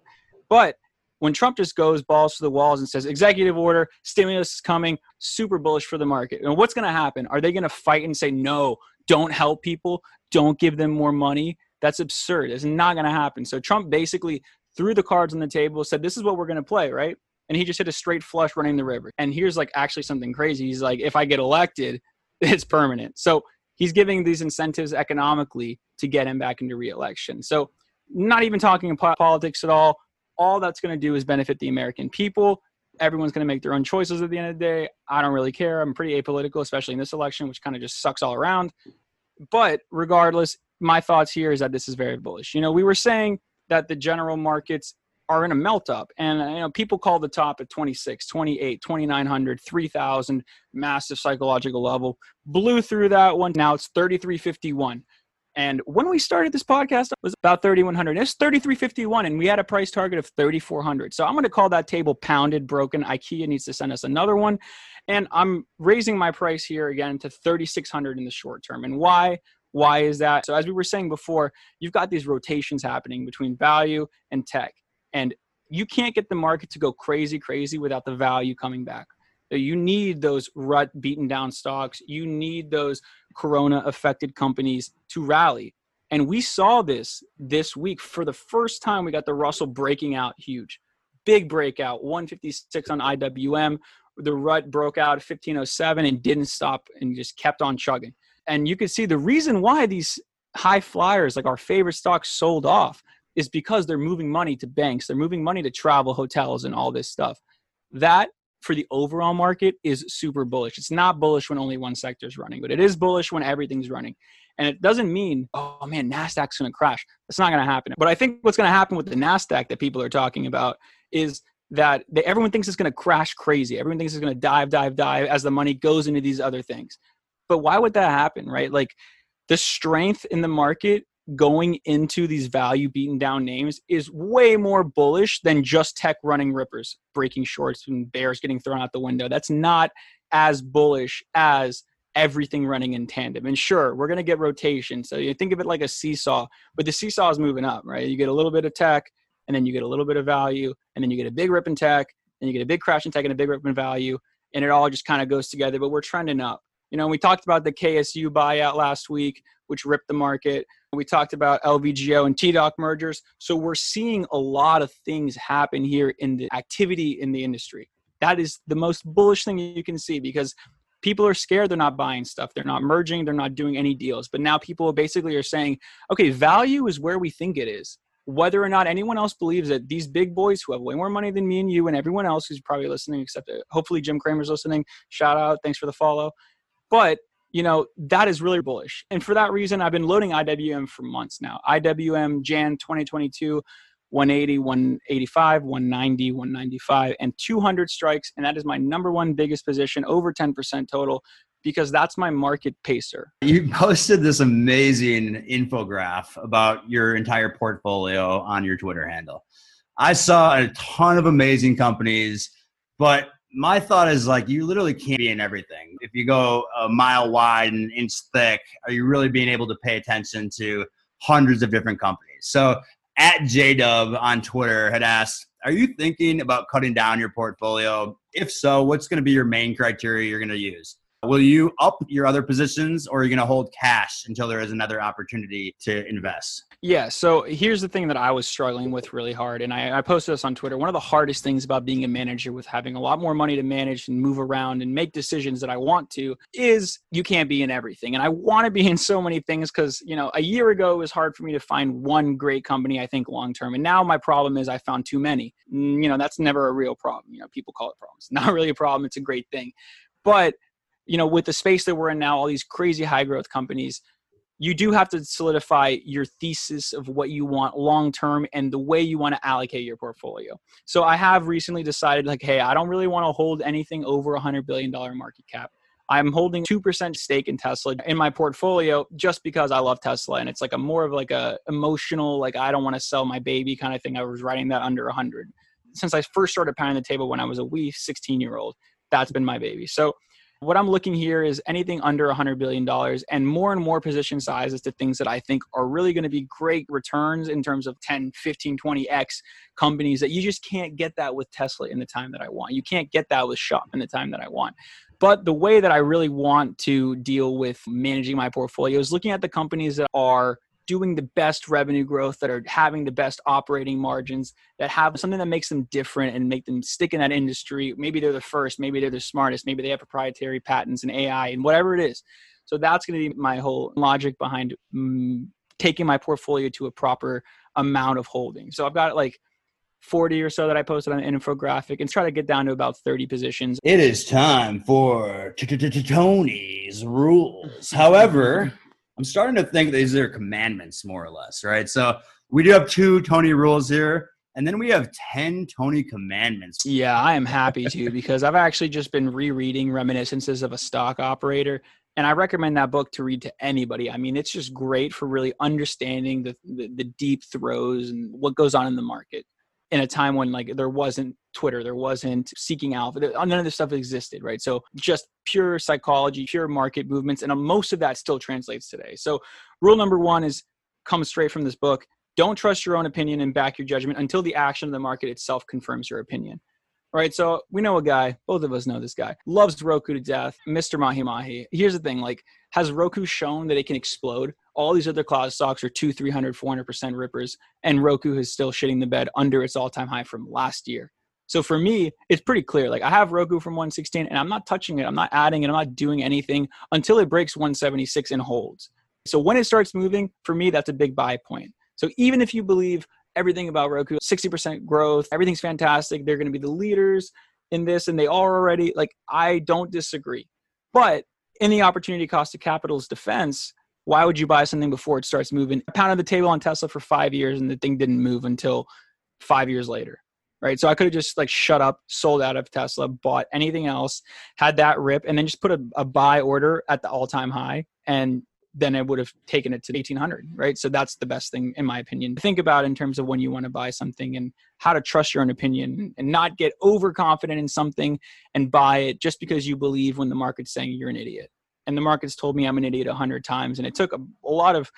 But when Trump just goes balls to the walls and says executive order, stimulus is coming, super bullish for the market. And what's going to happen? Are they going to fight and say no, don't help people, don't give them more money? That's absurd. It's not going to happen. So Trump basically threw the cards on the table, said this is what we're going to play, right? And he just hit a straight flush running the river. And here's like actually something crazy. He's like, if I get elected, it's permanent. So he's giving these incentives economically to get him back into reelection. So not even talking about politics at all. All that's going to do is benefit the American people. Everyone's going to make their own choices at the end of the day. I don't really care. I'm pretty apolitical, especially in this election, which kind of just sucks all around. But regardless, my thoughts here is that this is very bullish. You know, we were saying that the general markets are in a melt up and you know people call the top at 26 28 2900 3000 massive psychological level blew through that one now it's 3351 and when we started this podcast it was about 3100 it's 3351 and we had a price target of 3400 so i'm going to call that table pounded broken ikea needs to send us another one and i'm raising my price here again to 3600 in the short term and why why is that? So, as we were saying before, you've got these rotations happening between value and tech. And you can't get the market to go crazy, crazy without the value coming back. You need those rut beaten down stocks. You need those corona affected companies to rally. And we saw this this week for the first time. We got the Russell breaking out huge, big breakout, 156 on IWM. The rut broke out 1507 and didn't stop and just kept on chugging. And you can see the reason why these high flyers, like our favorite stocks, sold off is because they're moving money to banks, they're moving money to travel, hotels, and all this stuff. That for the overall market is super bullish. It's not bullish when only one sector is running, but it is bullish when everything's running. And it doesn't mean, oh man, NASDAQ's going to crash. That's not going to happen. But I think what's going to happen with the NASDAQ that people are talking about is that they, everyone thinks it's going to crash crazy. Everyone thinks it's going to dive, dive, dive as the money goes into these other things. But why would that happen, right? Like the strength in the market going into these value beaten down names is way more bullish than just tech running rippers, breaking shorts and bears getting thrown out the window. That's not as bullish as everything running in tandem. And sure, we're going to get rotation. So you think of it like a seesaw, but the seesaw is moving up, right? You get a little bit of tech and then you get a little bit of value and then you get a big rip in tech and you get a big crash in tech and a big rip in value and it all just kind of goes together, but we're trending up. You know, we talked about the KSU buyout last week, which ripped the market. We talked about LVGO and TDOC mergers. So we're seeing a lot of things happen here in the activity in the industry. That is the most bullish thing you can see because people are scared they're not buying stuff. They're not merging. They're not doing any deals. But now people basically are saying okay value is where we think it is. Whether or not anyone else believes that these big boys who have way more money than me and you and everyone else who's probably listening except uh, hopefully jim cramer's listening. Shout out. Thanks for the follow but you know that is really bullish. And for that reason i've been loading iwm for months now. Iwm jan 2022 180 185 190 195 and 200 strikes. And that is my number one biggest position over 10% total because that's my market pacer. You posted this amazing infograph about your entire portfolio on your twitter handle. I saw a ton of amazing companies but my thought is like you literally can't be in everything. If you go a mile wide and inch thick, are you really being able to pay attention to hundreds of different companies? So at JDub on Twitter had asked, are you thinking about cutting down your portfolio? If so, what's going to be your main criteria you're going to use? Will you up your other positions or are you going to hold cash until there is another opportunity to invest? Yeah. So here's the thing that I was struggling with really hard. And I, I, posted this on Twitter. One of the hardest things about being a manager with having a lot more money to manage and move around and make decisions that I want to is you can't be in everything. And I want to be in so many things because, you know, a year ago it was hard for me to find one great company, I think, long term. And now my problem is I found too many. Mm, you know, that's never a real problem. You know, people call it problems. Not really a problem. It's a great thing. But you know, with the space that we're in now, all these crazy high growth companies, you do have to solidify your thesis of what you want long term and the way you want to allocate your portfolio. So I have recently decided like, hey, I don't really want to hold anything over a hundred billion dollar market cap. I'm holding 2% stake in Tesla in my portfolio just because I love Tesla and it's like a more of like a emotional like I don't want to sell my baby kind of thing. I was writing that under 100. Since I first started pounding the table when I was a wee 16 year old, that's been my baby. So what I'm looking here is anything under $100 billion and more and more position sizes to things that I think are really going to be great returns in terms of 10, 15, 20x companies that you just can't get that with Tesla in the time that I want. You can't get that with Shop in the time that I want. But the way that I really want to deal with managing my portfolio is looking at the companies that are doing the best revenue growth, that are having the best operating margins, that have something that makes them different and make them stick in that industry. Maybe they're the first, maybe they're the smartest, maybe they have proprietary patents and AI and whatever it is. So that's going to be my whole logic behind mm, taking my portfolio to a proper amount of holding. So I've got like 40 or so that I posted on an infographic and try to get down to about 30 positions. It is time for Tony's rules. However, I'm starting to think these are commandments, more or less, right? So we do have two Tony rules here, and then we have 10 Tony commandments. Yeah, I am happy to because I've actually just been rereading Reminiscences of a Stock Operator. And I recommend that book to read to anybody. I mean, it's just great for really understanding the, the, the deep throws and what goes on in the market in a time when like there wasn't Twitter, there wasn't Seeking Alpha, none of this stuff existed, right? So just pure psychology, pure market movements, and uh, most of that still translates today. So rule number one is come straight from this book. Don't trust your own opinion and back your judgment until the action of the market itself confirms your opinion. All right, so we know a guy, both of us know this guy, loves Roku to death, Mr. Mahi Mahi. Here's the thing like, has Roku shown that it can explode? All these other cloud stocks are two, 300, 400% rippers, and Roku is still shitting the bed under its all time high from last year. So for me, it's pretty clear. Like I have Roku from 116 and I'm not touching it. I'm not adding it. I'm not doing anything until it breaks 176 and holds. So when it starts moving, for me, that's a big buy point. So even if you believe everything about Roku, 60% growth, everything's fantastic, they're going to be the leaders in this and they are already, like, I don't disagree. But in the opportunity cost of capital's defense, why would you buy something before it starts moving? I pounded the table on Tesla for five years and the thing didn't move until five years later. Right. So I could have just like shut up, sold out of Tesla, bought anything else, had that rip, and then just put a, a buy order at the all time high. And then it would have taken it to 1800. Right. So that's the best thing, in my opinion. Think about in terms of when you want to buy something and how to trust your own opinion and not get overconfident in something and buy it just because you believe when the market's saying you're an idiot and the market's told me I'm an idiot a hundred times. And it took a, a lot of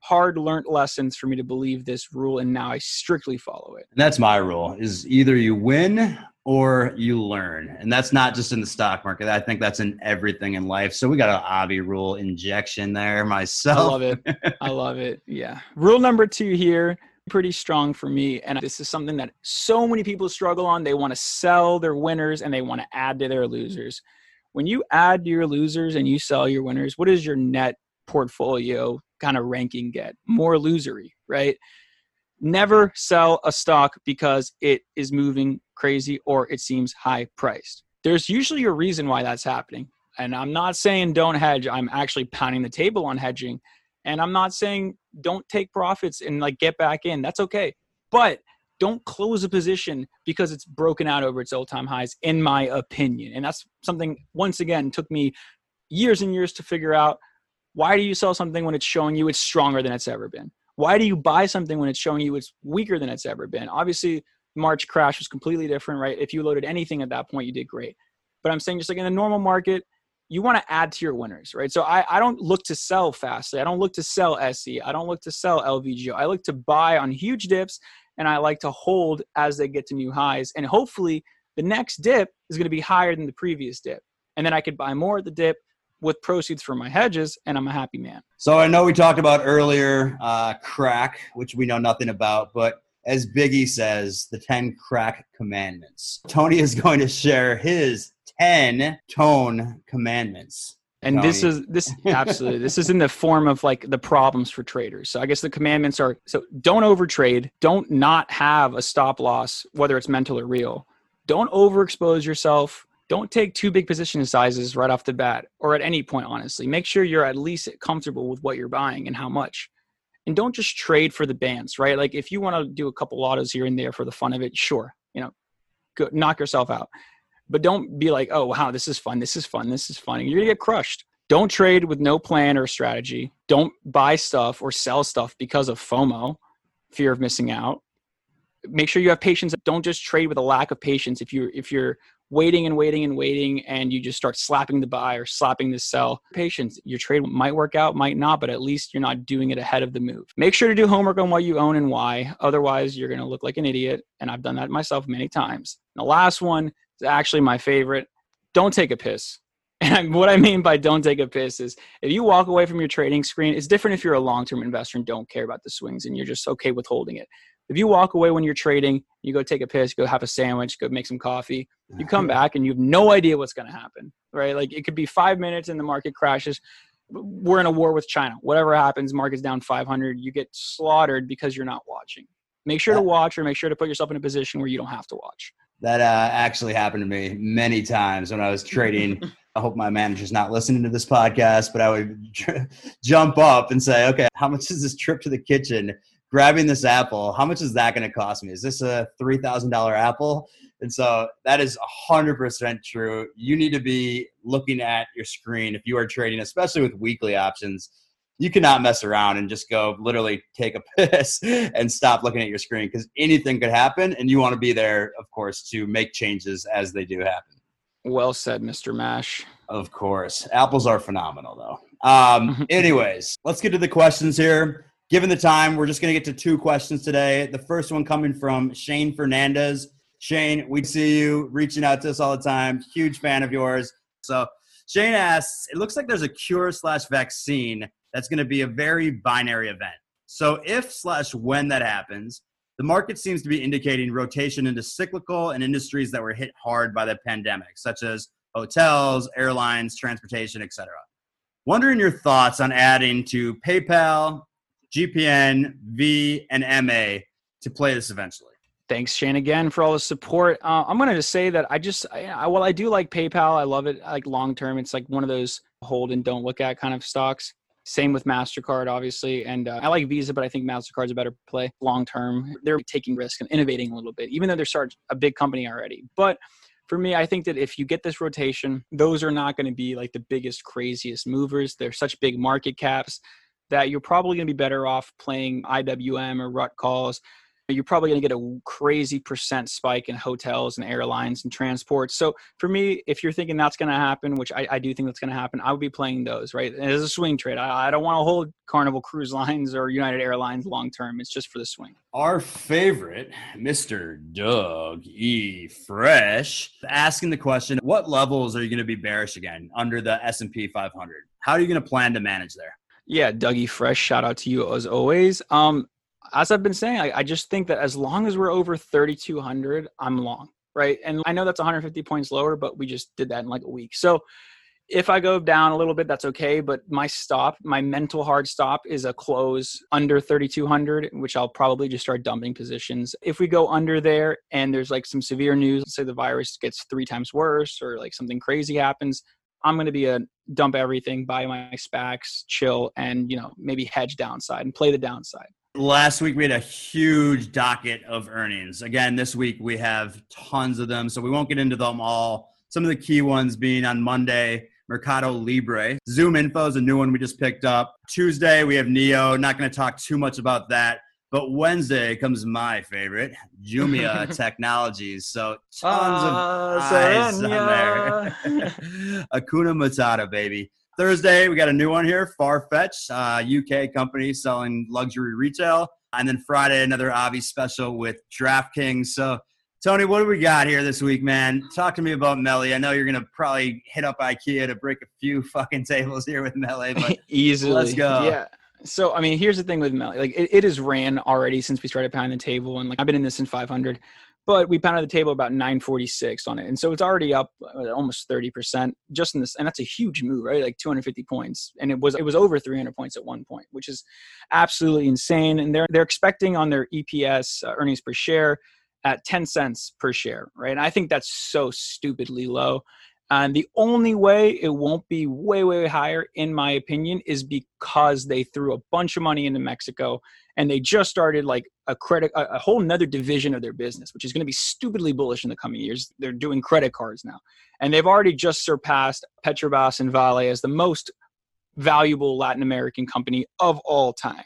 hard learned lessons for me to believe this rule and now I strictly follow it. And that's my rule is either you win or you learn. And that's not just in the stock market. I think that's in everything in life. So we got an Avi rule injection there myself. I love it. I love it. Yeah. Rule number 2 here pretty strong for me and this is something that so many people struggle on. They want to sell their winners and they want to add to their losers when you add your losers and you sell your winners, what does your net portfolio kind of ranking get? More losery, right? Never sell a stock because it is moving crazy or it seems high priced. There's usually a reason why that's happening. And I'm not saying don't hedge, I'm actually pounding the table on hedging. And I'm not saying don't take profits and like get back in. That's okay. But don't close a position because it's broken out over its all-time highs in my opinion and that's something once again took me years and years to figure out why do you sell something when it's showing you it's stronger than it's ever been why do you buy something when it's showing you it's weaker than it's ever been obviously march crash was completely different right if you loaded anything at that point you did great but i'm saying just like in the normal market you want to add to your winners, right? So I, I don't look to sell Fastly. I don't look to sell SE. I don't look to sell LVGO. I look to buy on huge dips and I like to hold as they get to new highs. And hopefully, the next dip is going to be higher than the previous dip. And then I could buy more at the dip with proceeds from my hedges, and I'm a happy man. So I know we talked about earlier uh, crack, which we know nothing about, but as Biggie says, the 10 crack commandments. Tony is going to share his 10 tone commandments and this is this absolutely this is in the form of like the problems for traders. So i guess the commandments are so don't overtrade. Don't not have a stop loss whether it's mental or real. Don't overexpose yourself. Don't take two big position sizes right off the bat or at any point honestly. Make sure you're at least comfortable with what you're buying and how much. And don't just trade for the bands right? Like if you want to do a couple autos here and there for the fun of it sure you know go, knock yourself out but don't be like oh wow this is fun this is fun this is fun. You're gonna get crushed. Don't trade with no plan or strategy. Don't buy stuff or sell stuff because of fomo fear of missing out. Make sure you have patience. Don't just trade with a lack of patience. If you're if you're waiting and waiting and waiting and you just start slapping the buy or slapping the sell patience. Your trade might work out might not but at least you're not doing it ahead of the move. Make sure to do homework on what you own and why. Otherwise you're going to look like an idiot and i've done that myself many times. The last one is actually my favorite don't take a piss and what I mean by don't take a piss is if you walk away from your trading screen, it's different if you're a long term investor and don't care about the swings and you're just okay with holding it. If you walk away when you're trading, you go take a piss, go have a sandwich, go make some coffee, you come back and you have no idea what's going to happen, right? Like it could be five minutes and the market crashes. We're in a war with China. Whatever happens, market's down 500, you get slaughtered because you're not watching. Make sure to watch or make sure to put yourself in a position where you don't have to watch. That uh, actually happened to me many times when I was trading. I hope my manager's not listening to this podcast, but I would jump up and say, okay, how much is this trip to the kitchen? grabbing this apple, how much is that going to cost me? Is this a $3,000 apple? And so that is 100% true. You need to be looking at your screen if you are trading, especially with weekly options. You cannot mess around and just go literally take a piss and stop looking at your screen because anything could happen. And you want to be there, of course, to make changes as they do happen. Well said, Mr. Mash. Of course. Apples are phenomenal, though. Um, anyways, let's get to the questions here. Given the time, we're just going to get to two questions today. The first one coming from Shane Fernandez. Shane, we see you reaching out to us all the time. Huge fan of yours. So Shane asks, it looks like there's a cure slash vaccine that's going to be a very binary event. So if slash when that happens, the market seems to be indicating rotation into cyclical and industries that were hit hard by the pandemic, such as hotels, airlines, transportation, etc. Wondering your thoughts on adding to PayPal, GPN, V, and MA to play this eventually. Thanks, Shane, again for all the support. Uh, I'm going to just say that I just, I, well, I do like PayPal. I love it. Like long term, it's like one of those hold and don't look at kind of stocks. Same with MasterCard, obviously. And uh, I like Visa, but I think MasterCard's a better play long term. They're taking risk and innovating a little bit, even though they're such a big company already. But for me, I think that if you get this rotation, those are not going to be like the biggest, craziest movers. They're such big market caps that you're probably going to be better off playing IWM or rut calls. You're probably going to get a crazy percent spike in hotels and airlines and transport. So for me, if you're thinking that's going to happen, which I, I do think that's going to happen, I would be playing those, right? As a swing trade. I, I don't want to hold Carnival Cruise Lines or United Airlines long term. It's just for the swing. Our favorite, Mr. Doug E. Fresh, asking the question, what levels are you going to be bearish again under the S&P 500? How are you going to plan to manage there? Yeah, Dougie Fresh, shout out to you as always. Um, as I've been saying, I, I just think that as long as we're over 3,200, I'm long, right? And I know that's 150 points lower, but we just did that in like a week. So if I go down a little bit, that's okay. But my stop, my mental hard stop is a close under 3,200, which I'll probably just start dumping positions. If we go under there and there's like some severe news, let's say the virus gets three times worse or like something crazy happens, I'm going to be a dump everything, buy my SPACs, chill, and you know maybe hedge downside and play the downside. Last week we had a huge docket of earnings. Again, this week we have tons of them, so we won't get into them all. Some of the key ones being on Monday, Mercado Libre. ZoomInfo is a new one we just picked up. Tuesday we have Neo. Not going to talk too much about that. But Wednesday comes my favorite, Jumia Technologies. So tons of uh, eyes on there. Akuna Matata, baby. Thursday, we got a new one here, Farfetch, uh, UK company selling luxury retail. And then Friday, another Avi special with DraftKings. So, Tony, what do we got here this week, man? Talk to me about Melly. I know you're going to probably hit up IKEA to break a few fucking tables here with Melly, but easily. Let's go. Yeah. So I mean, here's the thing with Melly. Like it, it is ran already since we started pounding the table, and like I've been in this in 500, but we pounded the table about 946 on it, and so it's already up uh, almost 30 percent just in this, and that's a huge move, right? Like 250 points, and it was it was over 300 points at one point, which is absolutely insane. And they're they're expecting on their EPS uh, earnings per share at 10 cents per share, right? And I think that's so stupidly low. And the only way it won't be way, way higher, in my opinion, is because they threw a bunch of money into Mexico and they just started like a credit, a, whole nother division of their business, which is going to be stupidly bullish in the coming years. They're doing credit cards now. And they've already just surpassed Petrobras and Vale as the most valuable Latin American company of all time.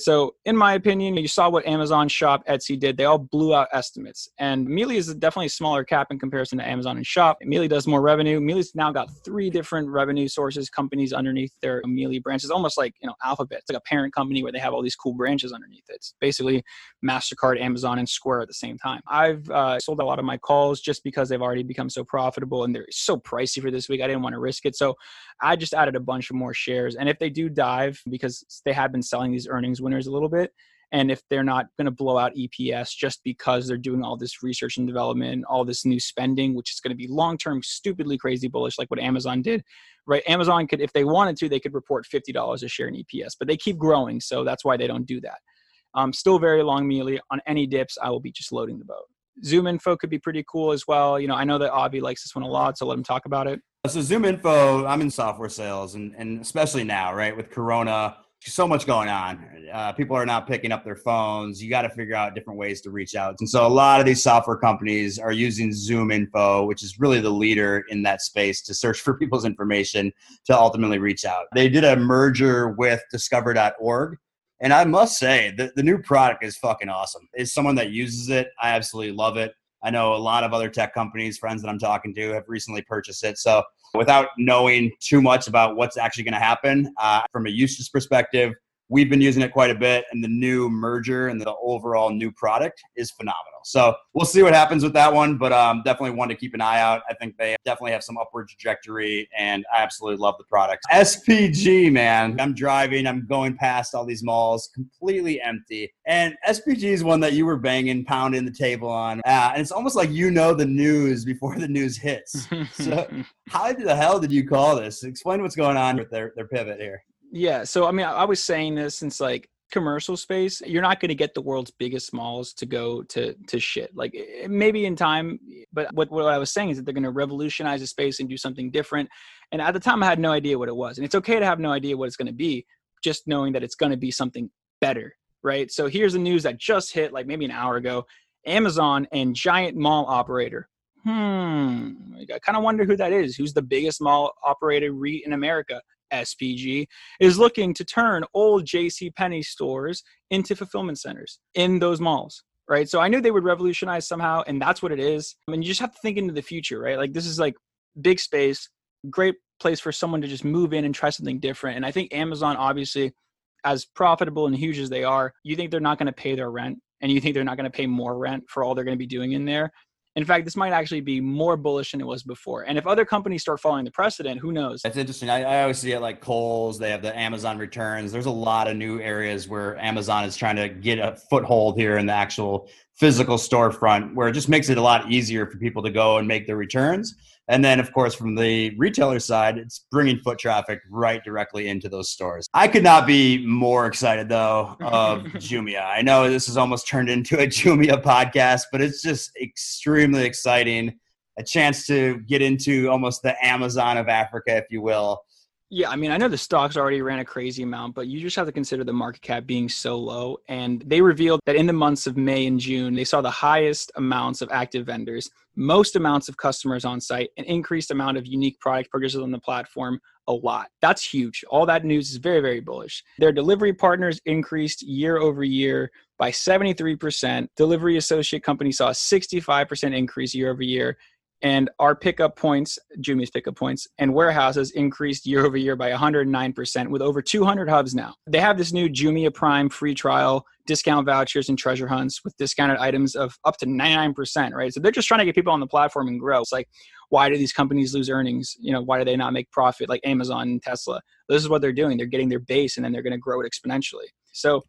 So, in my opinion, you saw what Amazon Shop, Etsy did. They all blew out estimates. And Mealy is definitely a smaller cap in comparison to Amazon and Shop. Mealy does more revenue. Mealy's now got three different revenue sources, companies underneath their Mealy branches, almost like, you know, Alphabet. It's like a parent company where they have all these cool branches underneath it. It's basically MasterCard, Amazon, and Square at the same time. I've uh, sold a lot of my calls just because they've already become so profitable and they're so pricey for this week. I didn't want to risk it. So I just added a bunch of more shares. And if they do dive, because they have been selling these earnings winners a little bit, and if they're not going to blow out EPS just because they're doing all this research and development, all this new spending, which is going to be long term, stupidly crazy bullish, like what Amazon did, right? Amazon could, if they wanted to, they could report $50 a share in EPS, but they keep growing. So that's why they don't do that. Um, still very long mealy. On any dips, I will be just loading the boat. ZoomInfo could be pretty cool as well. You know, I know that Avi likes this one a lot, so let him talk about it. So ZoomInfo, I'm in software sales, and and especially now, right, with Corona, so much going on. Uh, people are not picking up their phones. You got to figure out different ways to reach out. And so a lot of these software companies are using ZoomInfo, which is really the leader in that space to search for people's information to ultimately reach out. They did a merger with DiscoverOrg. And I must say, the, the new product is fucking awesome. As someone that uses it, I absolutely love it. I know a lot of other tech companies, friends that I'm talking to, have recently purchased it. So, without knowing too much about what's actually going to happen, uh, from a usage perspective, we've been using it quite a bit, and the new merger and the overall new product is phenomenal. So we'll see what happens with that one, but um, definitely one to keep an eye out. I think they definitely have some upward trajectory, and I absolutely love the product. SPG, man, I'm driving, I'm going past all these malls, completely empty, and SPG is one that you were banging, pounding the table on, uh, and it's almost like you know the news before the news hits. so how the hell did you call this? Explain what's going on with their their pivot here. Yeah. So, I mean, I was saying this since like commercial space, you're not going to get the world's biggest malls to go to to shit. Like eh, maybe in time, but what what I was saying is that they're going to revolutionize the space and do something different. And at the time, I had no idea what it was, and it's okay to have no idea what it's going to be, just knowing that it's going to be something better, right? So here's the news that just hit like maybe an hour ago: Amazon and giant mall operator. Hmm. I kind of wonder who that is. Who's the biggest mall operator REIT in America? SPG, is looking to turn old J.C. Penney stores into fulfillment centers in those malls. Right. So I knew they would revolutionize somehow, and that's what it is. I mean, you just have to think into the future, right? Like this is like big space, great place for someone to just move in and try something different. And I think Amazon, obviously, as profitable and huge as they are, you think they're not going to pay their rent and you think they're not going to pay more rent for all they're going to be doing in there. In fact, this might actually be more bullish than it was before. And if other companies start following the precedent, who knows? That's interesting. I, I, always see it like Kohl's. They have the Amazon returns. There's a lot of new areas where Amazon is trying to get a foothold here in the actual physical storefront, where it just makes it a lot easier for people to go and make their returns. And then, of course, from the retailer side, it's bringing foot traffic right directly into those stores. I could not be more excited, though, of Jumia. I know this has almost turned into a Jumia podcast, but it's just extremely exciting. A chance to get into almost the Amazon of Africa, if you will. Yeah, I mean, I know the stocks already ran a crazy amount, but you just have to consider the market cap being so low. And they revealed that in the months of May and June, they saw the highest amounts of active vendors, most amounts of customers on site, an increased amount of unique product purchases on the platform, a lot. That's huge. All that news is very, very bullish. Their delivery partners increased year over year by 73%. Delivery associate company saw a 65% increase year over year and our pickup points, Jumia's pickup points, and warehouses increased year over year by 109% with over 200 hubs now. They have this new Jumia Prime free trial, discount vouchers, and treasure hunts with discounted items of up to 99%, right? So they're just trying to get people on the platform and grow. It's like, why do these companies lose earnings? You know, why do they not make profit like Amazon and Tesla? This is what they're doing. They're getting their base and then they're going to grow it exponentially. So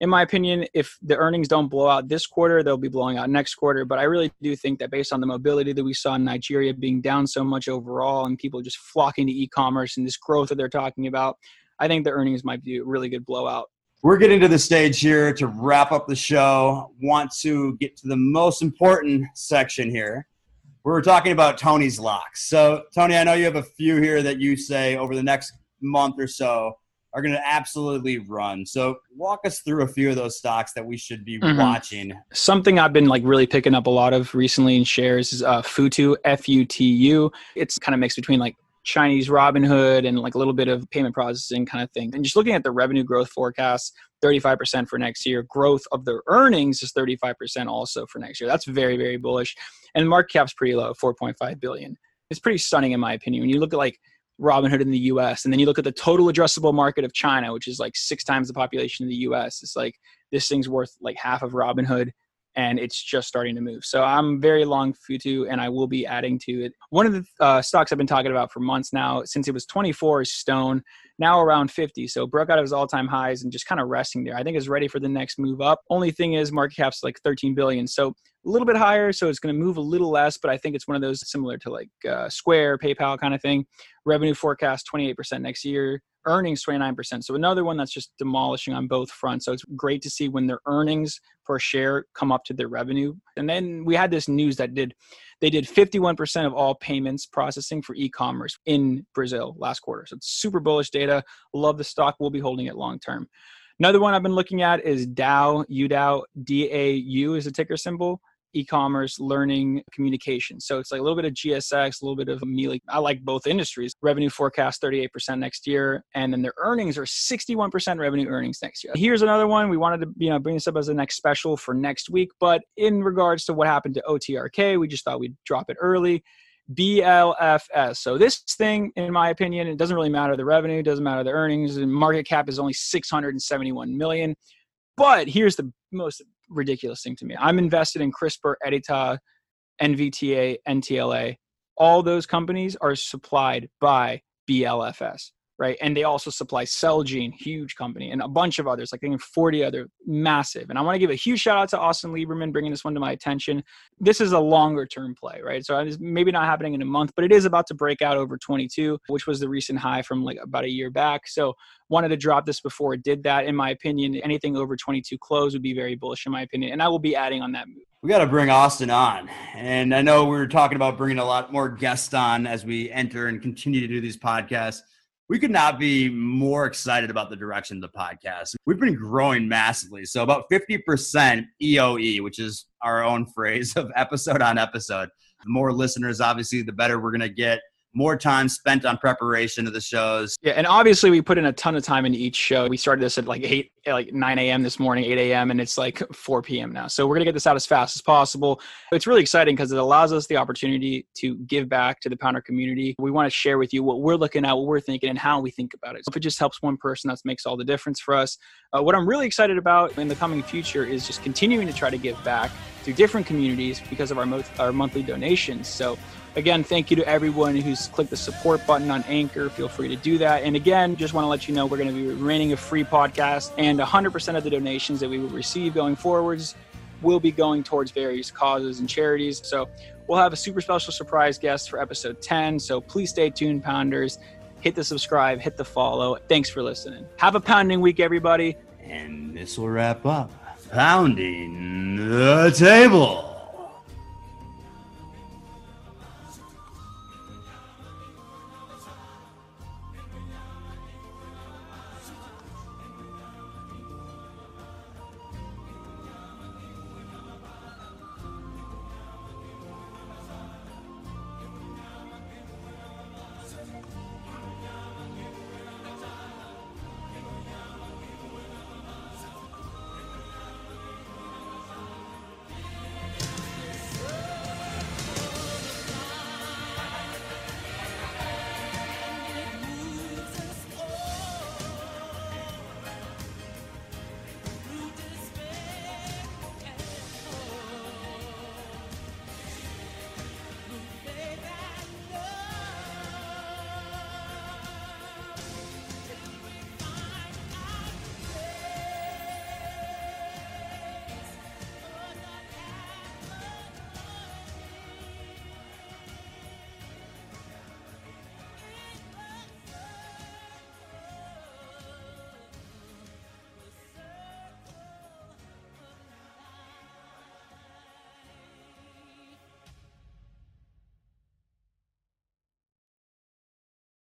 in my opinion, if the earnings don't blow out this quarter, they'll be blowing out next quarter. But I really do think that based on the mobility that we saw in Nigeria being down so much overall and people just flocking to e commerce and this growth that they're talking about, I think the earnings might be a really good blowout we're getting to the stage here to wrap up the show. Want to get to the most important section here. We're talking about Tony's locks. So, Tony, I know you have a few here that you say over the next month or so are going to absolutely run. So, walk us through a few of those stocks that we should be Mhm. watching. Something I've been like really picking up a lot of recently in shares is uh, Futu, F U T U. It's kind of mixed between like Chinese Robinhood and like a little bit of payment processing kind of thing. And just looking at the revenue growth forecast, 35% for next year. Growth of their earnings is 35% also for next year. That's very, very bullish. And the market cap's pretty low, 4.5 billion. It's pretty stunning in my opinion. When you look at like Robinhood in the US and then you look at the total addressable market of China, which is like six times the population of the US, it's like this thing's worth like half of Robinhood and it's just starting to move. So I'm very long Futu and I will be adding to it. One of the uh, stocks I've been talking about for months now, since it was 24, is Stone, now around 50. So broke out of his all time highs and just kind of resting there. I think is ready for the next move up. Only thing is market cap's like 13 billion. So a little bit higher. So it's going to move a little less, but I think it's one of those similar to like uh, Square, PayPal kind of thing. Revenue forecast 28% next year earnings 29%. So another one that's just demolishing on both fronts. So it's great to see when their earnings per share come up to their revenue. And then we had this news that did they did 51% of all payments processing for e-commerce in Brazil last quarter. So it's super bullish data. Love the stock. We'll be holding it long term. Another one I've been looking at is DAO, Youdao, D-A-U is a ticker symbol e-commerce, learning, communication. So it's like a little bit of GSX, a little bit of Mealy. I like both industries. Revenue forecast 38% next year, and then their earnings are 61% revenue earnings next year. Here's another one. We wanted to you know bring this up as a next special for next week, but in regards to what happened to OTRK, we just thought we'd drop it early. BLFS. So this thing, in my opinion, it doesn't really matter the revenue, doesn't matter the earnings. The market cap is only 671 million. But here's the most ridiculous thing to me. I'm invested in CRISPR, Edita, NVTA, NTLA. All those companies are supplied by BLFS, right? And they also supply Celgene, huge company, and a bunch of others, like I think 40 other massive. And I want to give a huge shout out to Austin Lieberman bringing this one to my attention. This is a longer term play, right? So it's maybe not happening in a month, but it is about to break out over 22, which was the recent high from like about a year back. So wanted to drop this before it did that. In my opinion, anything over 22 close would be very bullish, in my opinion. And I will be adding on that move. We got to bring Austin on. And I know we were talking about bringing a lot more guests on as we enter and continue to do these podcasts. We could not be more excited about the direction of the podcast. We've been growing massively. So, about 50% EOE, which is our own phrase of episode on episode. The more listeners, obviously, the better we're going to get more time spent on preparation of the shows. Yeah, and obviously we put in a ton of time into each show. We started this at like eight, like nine a.m. this morning, eight a.m., and it's like four p.m. now. So we're gonna get this out as fast as possible. It's really exciting because it allows us the opportunity to give back to the Pounder community. We want to share with you what we're looking at, what we're thinking, and how we think about it. So if it just helps one person, that makes all the difference for us. Uh, what I'm really excited about in the coming future is just continuing to try to give back to different communities because of our mo- our monthly donations. So Again, thank you to everyone who's clicked the support button on Anchor. Feel free to do that. And again, just want to let you know we're going to be remaining a free podcast, and 100% of the donations that we will receive going forwards will be going towards various causes and charities. So we'll have a super special surprise guest for episode 10. So please stay tuned, Pounders. Hit the subscribe, hit the follow. Thanks for listening. Have a pounding week, everybody. And this will wrap up Pounding the Table.